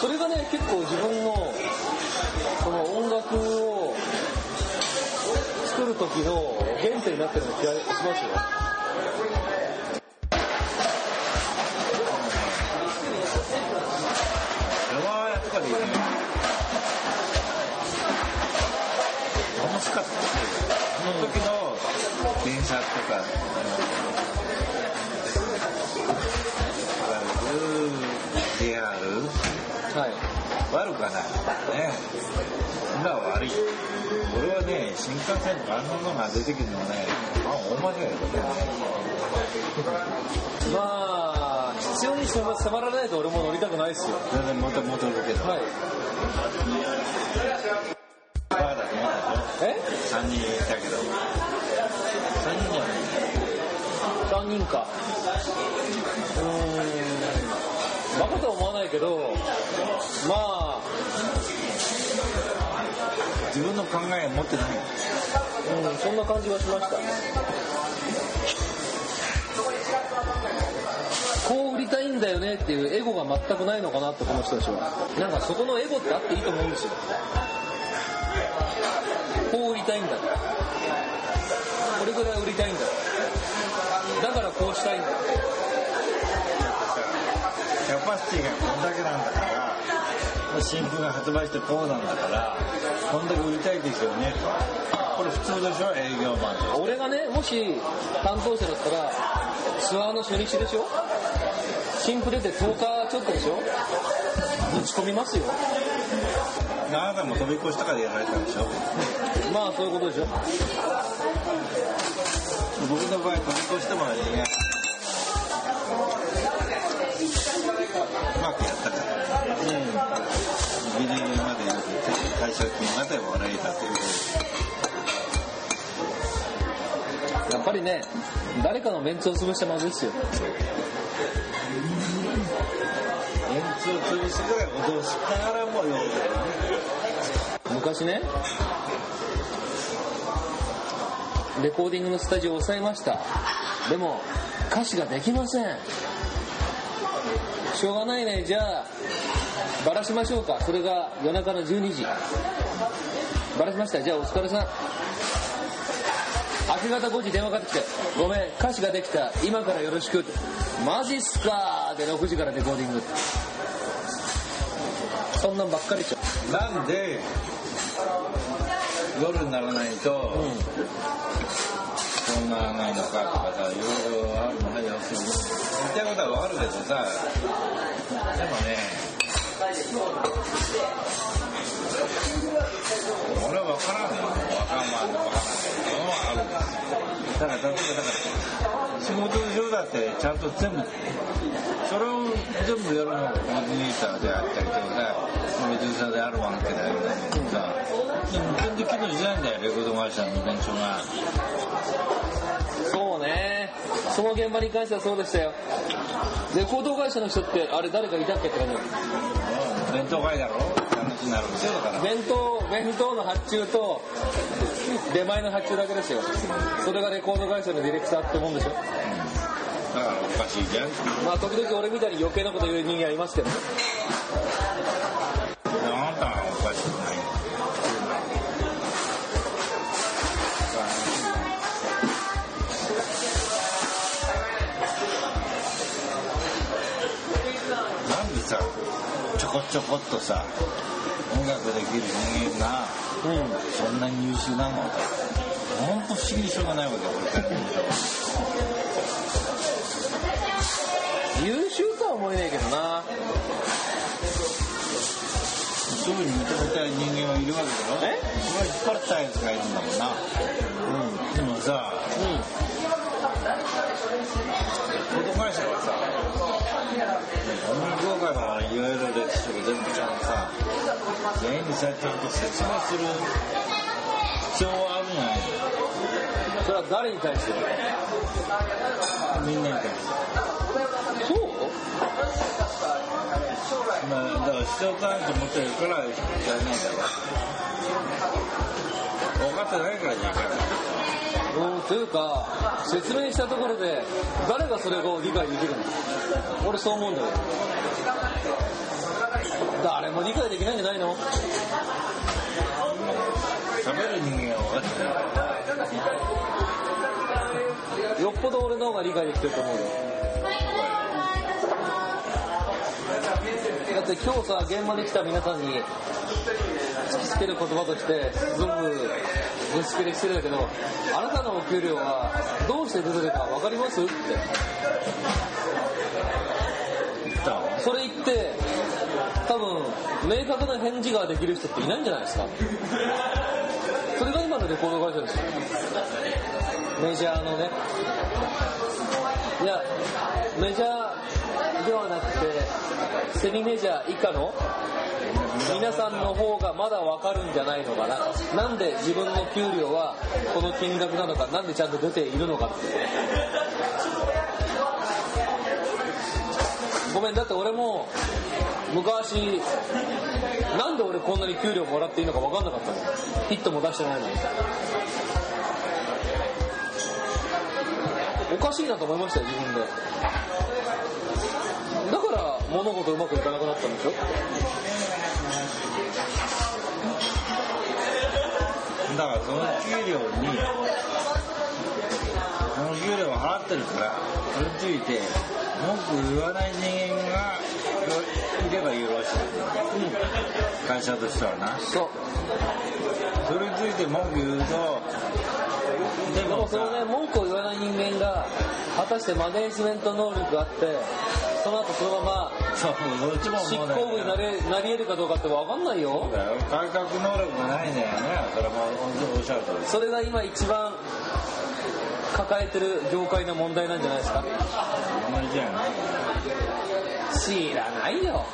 それがね結構自分のこの音楽を作る時の原点になってるような気がしますより楽しかったあの時の電車とかあの JR はい悪くはない。ね。今は悪い。俺はね新幹線とかあんなのが出てくるのねあ大間違いだよまあ必要に迫らないと俺も乗りたくないですよ。全然また戻るけど、はい。バカだと思ったでえ？しょ3人いたけど。3人じゃない3人か。うーん。バカとは思わないけどまあ自分の考えを持ってない。うんそんな感じがしました。こう売りたいんだよねっていうエゴが全くないのかなってこの人たちは。なんかそこのエゴってあっていいと思うんですよ。こう売りたいんだ。これぐらい売りたいんだ。だからこうしたいんだ。キャパシティがこんだけなんだから新婦が発売してこうなんだからこんだけ売りたいですよねと。これ普通でしょ営業マンと俺がねもし担当者だったらツアーの初日でしょ？新プレで10日ちょっとでしょ？打ち込みますよ。あなたも飛び越したからやられたんでしょ？まあそういうことでしょ。僕の場合飛び越してもねうまくやったからギリギリまでやって退職金までもらえたっていうやっぱりね誰かのメンツを潰したまずいですよ円通を潰すぐらい脅しながらもよ。昔ねレコーディングのスタジオを抑えました。でも歌詞ができません。しょうがないねじゃあ。バラしましょうか。それが夜中の12時。バラしました。じゃあお疲れさん。明け方5時電話かかってきて「ごめん。歌詞ができた。今からよろしく」って「マジっすか」で6時からレコーディング。そんなんばっかりっちゃなんで夜にならないと、そんなないのかとかさいろいろあるの。は要するに言いたいことはわかるけどさ。でもね俺は分からんよ分かんまんの分からんのはあるだから例えばだから仕事でしょだってちゃんと全部それを全部やるのがコーディネーターであったりとかさプロデューサーであるわけだよねさ全然機能しないんだよレコード会社の連中がそうね。その現場に関してはそうでしたよ。レコード会社の人ってあれ誰かいたっけって感じ弁当会だろ？って話になるんですよだから。弁当弁当の発注と出前の発注だけですよ。それがレコード会社のディレクターってもんでしょ。だからおかしいじゃん。まあ時々俺みたいに余計なこと言う人間はいますけどあなたはおかしくないこちょこっとさ音楽できる人間がうんそんなに優秀なの本当不思議でしょうがないわけよ俺。から見る優秀とは思えねえけどな。そういうふうに認めたい人間はいるわけだろえ？それは引っ張ったやつがいるんだもんな。でもさ子会社はさ音楽業界のいわゆる歴史とか全部ちゃんとさ全員にそう？やってちゃんと説明する必要はあるんじゃないそれは誰に対してみんなに対してそうまあ、だから必要とないと思ってるからやらないんだろ分かってないからじゃんうんというか説明したところで誰がそれを理解できるの？俺そう思うんだよ。誰も理解できないんじゃないの？喋る人間はよっぽど俺の方が理解できてると思うよ。だって今日さ現場に来た皆さんに突きつける言葉としてすごくぶしつけで失礼だけどあなたのお給料はどうして出てるか分かります？って。言ったわそれ言って多分明確な返事ができる人っていないんじゃないですか。それが今のレコード会社ですよ。メジャーのね。いやメジャーではなくてセミメジャー以下の皆さんの方がまだわかるんじゃないのかな。なんで自分の給料はこの金額なのか。なんでちゃんと出ているのかって。ごめん。だって俺も昔なんで俺こんなに給料もらっていいのか分かんなかったの。ヒットも出してないのに。おかしいなと思いましたよ自分で。物事うまくいかなくなったんでしょ？だからその給料にその給料を払ってるからそれについて文句言わない人間がいればよろしい、会社としてはな。そう。それについて文句言うとででもそのね文句を言わない人間が果たしてマネージメント能力があってその後そのままそうどっちも執行部になれなり得るかどうかって分かんないよ。だよ改革能力がないんだよね。それもおっしゃる通り。それが今一番抱えてる業界の問題なんじゃないですか。知らないよ。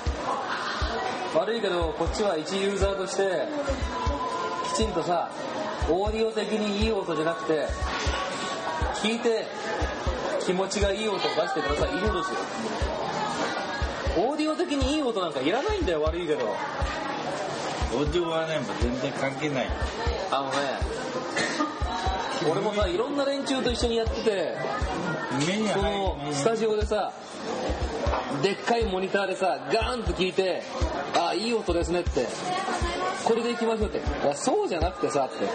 悪いけどこっちは一ユーザーとしてきちんとさオーディオ的にいい音じゃなくて聞いて気持ちがいい音を出してください。いですよ。オーディオ的にいい音なんかいらないんだよ悪いけど。オーディオはね全然関係ない。あのね俺もさいろんな連中と一緒にやっててそ入のスタジオでさでっかいモニターでさガーンと聞いてああいい音ですねってこれでいきましょうっていやそうじゃなくてさって。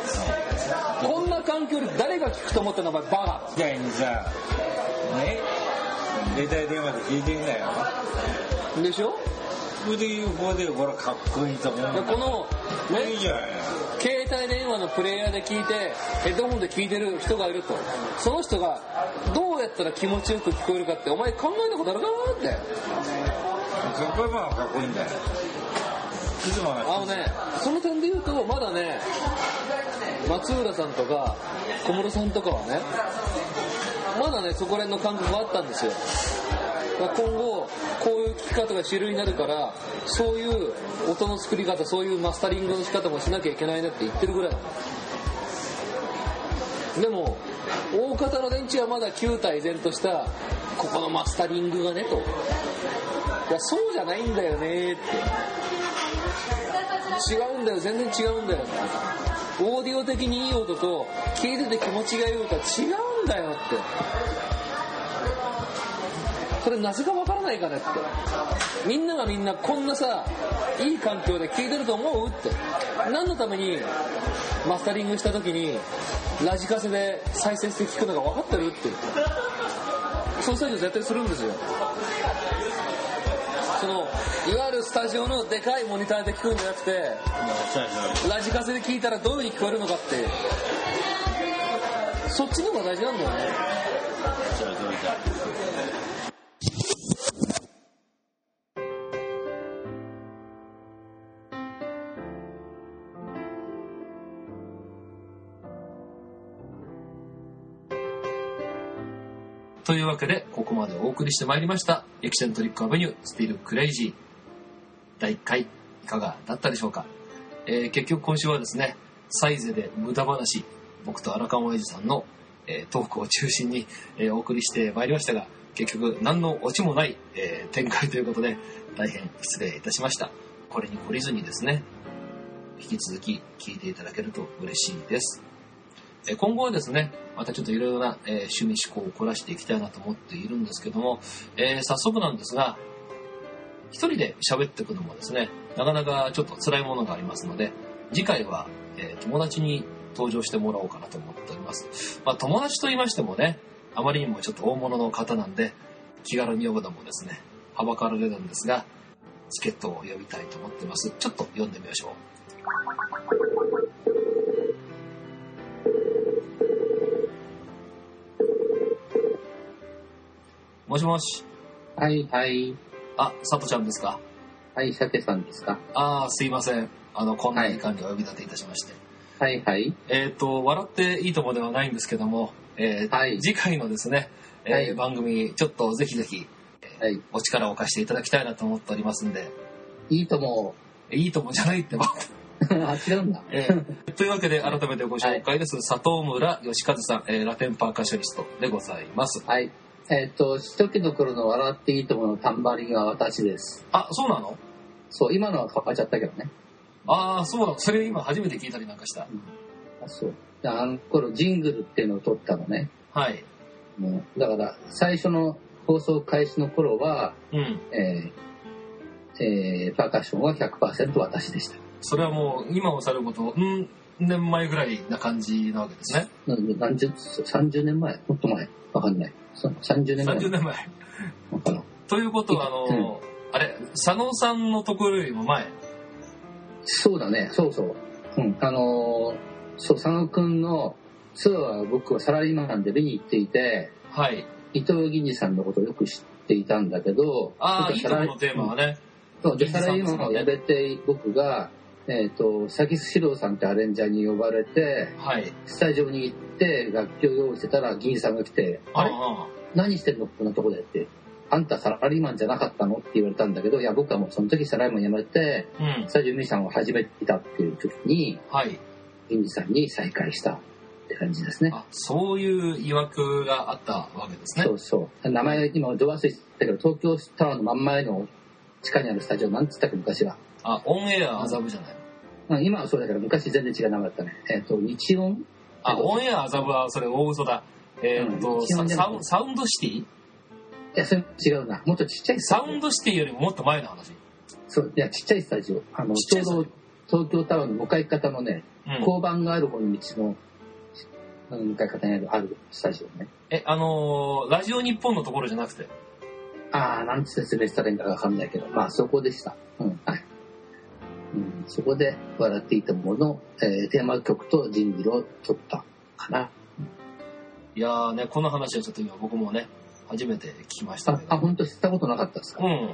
こんな環境で誰が聞くと思ってんのお前バみたいにさね携帯電話で聞いてんだよ。カでしょ？ここで言うここでこれかっこいいと思う。でこのねいい携帯電話のプレイヤーで聞いてヘッドホンで聞いてる人がいると。その人がどうやったら気持ちよく聞こえるかってお前考えたことあるかなって。かっこいいものはかっこいいんだよ。あのね、その点で言うと、まだね、松浦さんとか小室さんとかはね、まだね、そこら辺の感覚があったんですよ。今後、こういう聞き方が主流になるから、そういう音の作り方、そういうマスタリングの仕方もしなきゃいけないねって言ってるぐらいでも、大方の電池はまだ旧体依然とした、ここのマスタリングがね、と。いや、そうじゃないんだよねって。違うんだよ全然違うんだよオーディオ的にいい音と聞いてて気持ちがいい音は違うんだよってそれなぜかわからないかねって。みんながみんなこんなさいい環境で聞いてると思うって。何のためにマスタリングした時にラジカセで再生して聞くのが分かってるって。そう作業絶対するんですよ。そのいわゆるスタジオのでかいモニターで聞くんじゃなくてラジカセで聞いたらどういう風に聞こえるのかって。そっちの方が大事なんだよね。というわけで、ここまでお送りしてまいりました、 Eccentric Avenue、Still Crazy。第1回、いかがだったでしょうか？えー結局今週はですね、サイゼで無駄話、僕とアラカンオヤジさんの、えートークを中心に、えーお送りしてまいりましたが、結局何のオチもない、えー展開ということで、大変失礼いたしました。これに懲りずにですね、引き続き聞いていただけると嬉しいです。え今後はですね、またちょっといろいろな、え趣味思考を凝らしていきたいなと思っているんですけども、え早速なんですが、一人で喋っていくのもですね、なかなかちょっと辛いものがありますので、次回は、え友達に登場してもらおうかなと思っております。まあ友達と言いましてもね、あまりにもちょっと大物の方なんで、気軽に呼ぶのもですね、はばかられるんですが、チケットを呼びたいと思ってます。ちょっと読んでみましょう。もしもし。はいはい。あ、さとちゃんですか？はい、鮭さんですか？ああ、すいません。あの、こんな時間にお呼び立ていたしまして。はいはい。えっ、と、笑っていいともではないんですけども、えーはい次回のですね、えーはい番組、ちょっとぜひぜひ、はい。お力を貸していただきたいなと思っておりますんで、いいとも。いいともじゃないってば。あ、違うんだ。えーというわけで、改めてご紹介です。佐藤村義和さん、えーラテンパーカッショニストでございます。はい。えっ、と、初期の頃の笑っていいとものタンバリンは私です。あ、そうなの？そう、今のは変わっちゃったけどね。ああ、そうなの。それ今初めて聞いたりなんかした。あそう。であの頃、ジングルっていうのを撮ったのね。はい。もうだから、最初の放送開始の頃は、うん。えーえーパーカッションは100%私でした。それはもう、今をさること、ん年前ぐらいな感じなわけですね。何何十、30年前？もっと前？わかんない。そ30年前30年前。ということは、あの、あれ、佐野さんのところよりも前？そうだね、そうそう。うん、あのーそう、佐野くんのツアーは僕はサラリーマンで見に行っていて、はい。伊藤銀次さんのことをよく知っていたんだけど、ああ、いいのテーマはね。そうで、サラリーマンを辞めて、僕が、えっ、と、サキスシローさんってアレンジャーに呼ばれて、はい。スタジオに行って楽器を用意してたら銀次さんが来て、あれ？あ何してんのこんなとこでって。あんたサラリーマンじゃなかったの？って言われたんだけど、いや、僕はもうその時サラリーマン辞めて、あ、うん。スタジオミュージシャンを始めていたっていう時に、はい。銀次さんに再会したって感じですね。あ、そういう曰くがあったわけですねそ。うそう。名前、今、ド忘れしたけど、東京タワーの真ん前の地下にあるスタジオ、なんつったっけ、昔は。あ、オンエア麻布じゃない。まあ、今はそうだけど、昔全然違う名前だったね。えっ、と、日音？あ、オンエア麻布はそれ大嘘だ。えーっと、うんササウンドシティ？いや、それ違うな。もっとちっちゃい。サウンドシティよりももっと前の話。そう、いや、ちっちゃいスタジオ。あの、ちょうど東京タワーの向かい方のね、うん。交番がある方の道の、あの向かい方にある、あるスタジオね。え、あのーラジオ日本のところじゃなくて？ああ、なんて説明したらいいんかわかんないけど、まあそこでした。うん、はい。うん、そこで笑っていたものの、えーテーマ曲とジングルを撮ったかな。いやーね、この話はちょっと今僕もね、初めて聞きましたけ、ど。ああ本当知ったことなかったですか、うん。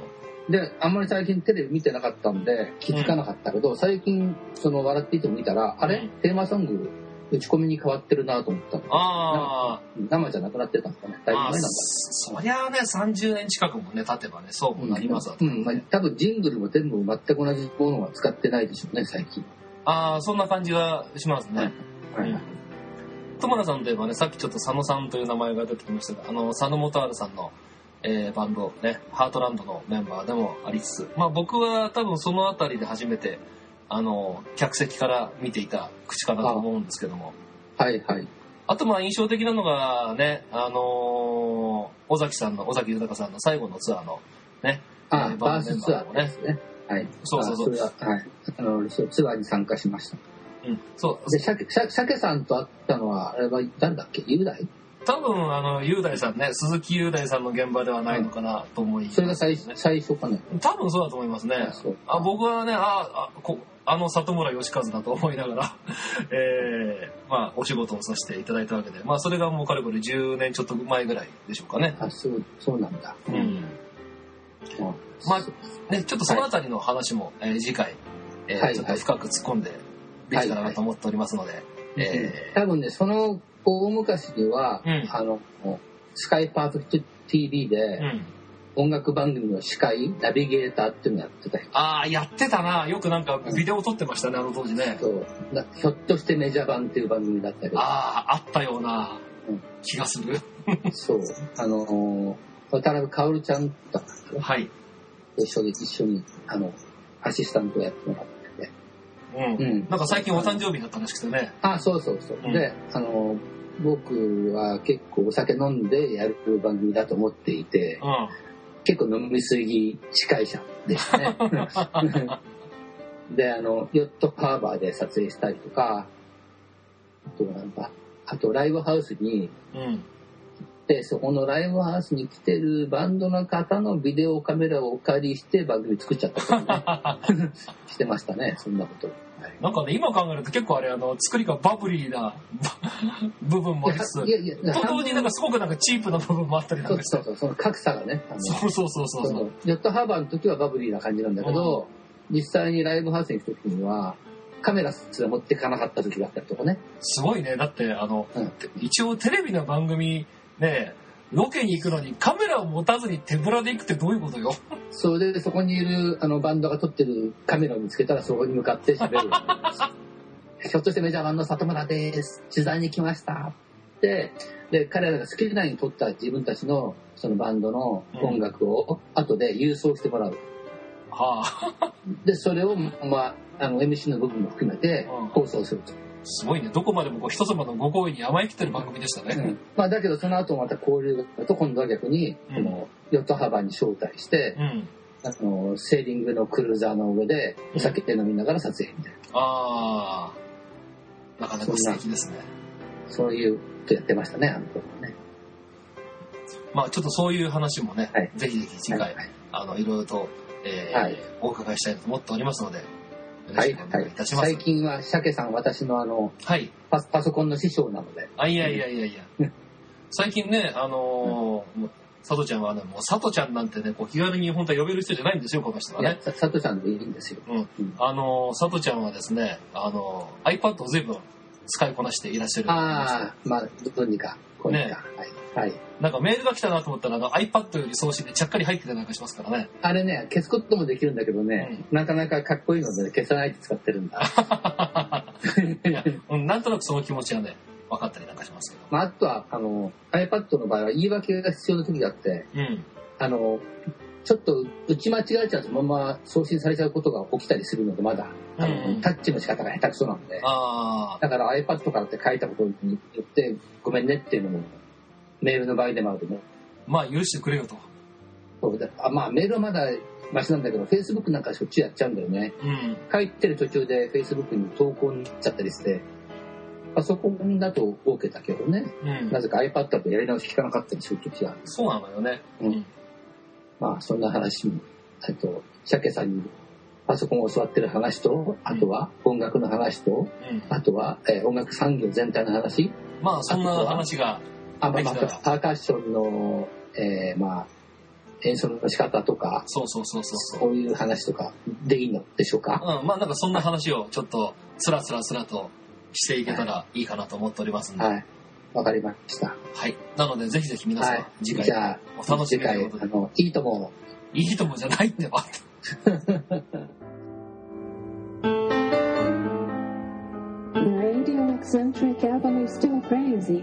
で、あんまり最近テレビ見てなかったんで気づかなかったけど、最近、その笑っていても見たら、あれ？うんテーマソング打ち込みに変わってるなと思ったの。あ生じゃなくなってたんですかね。だいぶ前なんだ。そりゃあね、30年近くもね、経てばね、そうもなりますわ、うん、まあ、多分ジングルも全部全く同じものは使ってないでしょうね、最近。ああ、そんな感じがしますね。はいうん友田さんといえばね、さっきちょっと佐野さんという名前が出てきましたが、あの、佐野元春さんの、えーバンド、ね、ハートランドのメンバーでもありつつ、まあ僕は多分そのあたりで初めて、あの、客席から見ていた口かなと思うんですけども、はいはい。あとまあ印象的なのがね、あのー尾崎さんの、尾崎豊さんの最後のツアーの、ね、あ、えーバースツアーですね。はい。そうそうそうははい。あの、ツアーに参加しました。うん、そう、で、シャケ、シャさんと会ったのは、あれは誰だっけ？雄大？多分あの、雄大さんね、鈴木雄大さんの現場ではないのかなと思います、それが最ね。最初かね。多分そうだと思いますね。あ僕はね、ああこあの里村義和だと思いながら、えーまあ、お仕事をさせていただいたわけで、まあ、それがもうかれこれ10年ちょっと前ぐらいでしょうかね。あ、そう、そうなんだ。うん。うんまあね、ちょっとそのあたりの話も、えー次回、えーはいちょっと深く突っ込んでできたらなと思っておりますので、え多分ね、その大昔には、うんあの、スカイパート TV ーでうん。音楽番組の司会、ナビゲーターっていうのやってたよ。ああ、やってたな。よくなんかビデオ撮ってましたね、あの当時ね。そうなひょっとしてメジャー版っていう番組だったけど、ああ、あったようなうん気がする。そう、あのー渡辺薫ちゃんだったかなはい。一緒に、一緒に、あの、アシスタントをやってもらってて。うん。うん。なんか最近お誕生日だったらしくてね。あ、そうそうそう。うんで、あのー僕は結構お酒飲んでやる番組だと思っていて、うん。結構飲みすぎ司会者でしたね。で、あの、ヨットハーバーで撮影したりとか、あとなんだ、あとライブハウスに、うん。で、そこのライブハウスに来てるバンドの方のビデオカメラをお借りして番組作っちゃったとかね、してましたね、そんなこと。はいなんかね、今考えると結構あれ、あの、作りがバブリーな 部分もありつつ、いやいやと同時になんかすごくなんかチープな部分もあったりなんかしてそうそう。そう、その格差がね、そうそうそうそうそう。ヨットハーバーの時はバブリーな感じなんだけど、実際にライブハウスに行く時には、カメラすら持ってかなかった時があったりとかね。すごいね。だって、あの、うん一応テレビの番組ね、ロケに行くのにカメラを持たずに手ぶらで行くってどういうことよ？それでそこにいるあのバンドが撮ってるカメラを見つけたらそこに向かって喋る。ひょっとしてメジャーバンド里村です。取材に来ました。で、で、彼らが好きなに撮った自分たちのそのバンドの音楽を後で郵送してもらう。はあ、で、それを、まあ、あの MC の部分も含めてうん放送すると。すごいね。どこまでもこう人様のご好意に甘えきってる番組でしたね。うんまあ、だけどその後また交流があると今度は逆に、うんこのヨットハーバーに招待して、うん。あのセーリングのクルーザーの上でお酒飲みながら撮影みたいな。ああ、なかなか素敵ですね。そういうことやってましたね、あの頃はね。まあちょっとそういう話もね、はいぜひぜひ次回、はいあの、いろいろと、えーはいお伺いしたいと思っておりますので、はい、はい。最近は、鮭さん、私のあの、はい。パパソコンの師匠なので、あ、いやいやいやいや。最近ね、あのーもう佐藤ちゃんはね、もう佐藤ちゃんなんてね、こう気軽に本当は呼べる人じゃないんですよ、この人はね。、さ佐藤さんでいいんですよ。うんうん。あのー佐藤ちゃんはですね、あのー iPad を随分使いこなしていらっしゃる。ああ、まあ、どうにか、こうにか。ねはい。はい。なんかメールが来たなと思ったら、iPad より送信でちゃっかり入ってたりなんかしますからね。あれね、消すこともできるんだけどね、なかなかかっこいいので消さないで使ってるんだ。うんなんとなくその気持ちはね、分かったりなんかしますけど。まあ、あとは、あの、iPad の場合は言い訳が必要な時があって、うん。あの、ちょっと打ち間違えちゃうとまま送信されちゃうことが起きたりするので、まだ、あのうんタッチの仕方が下手くそなので、あだから iPad からって書いたことによって、ごめんねっていうのも、メールの場合でもあるとね。あ、まあ許してくれよと。そうだあまあ、メールはまだマシなんだけど、Facebook なんかしょっちゅうやっちゃうんだよね。うん。書いてる途中で Facebook に投稿になっちゃったりして、パソコンだと OK だけどね、うんな。ぜか iPad だとやり直し聞かなかったりする時がある。そうなのよね。うんまあ、そんな話も、あと、鮭さんにパソコンを教わってる話と、あとは音楽の話と、うん。あとは、えー音楽産業全体の話、まあそんな話が、あパーカッションの、えーまあ、演奏の仕方とか、そうそうそうそうそう。いう話とかでいいのでしょうか？うん、まあなんかそんな話をちょっとスラスラスラとしていけたらいいかなと思っておりますんで。は。はいい。わかりました。なのでぜひぜひ皆さん、はい。次回じゃあ、お楽しみ次回、ということで。あの、いいとも、いいともじゃないってば。Radio Eccentric Avenue Still Crazy.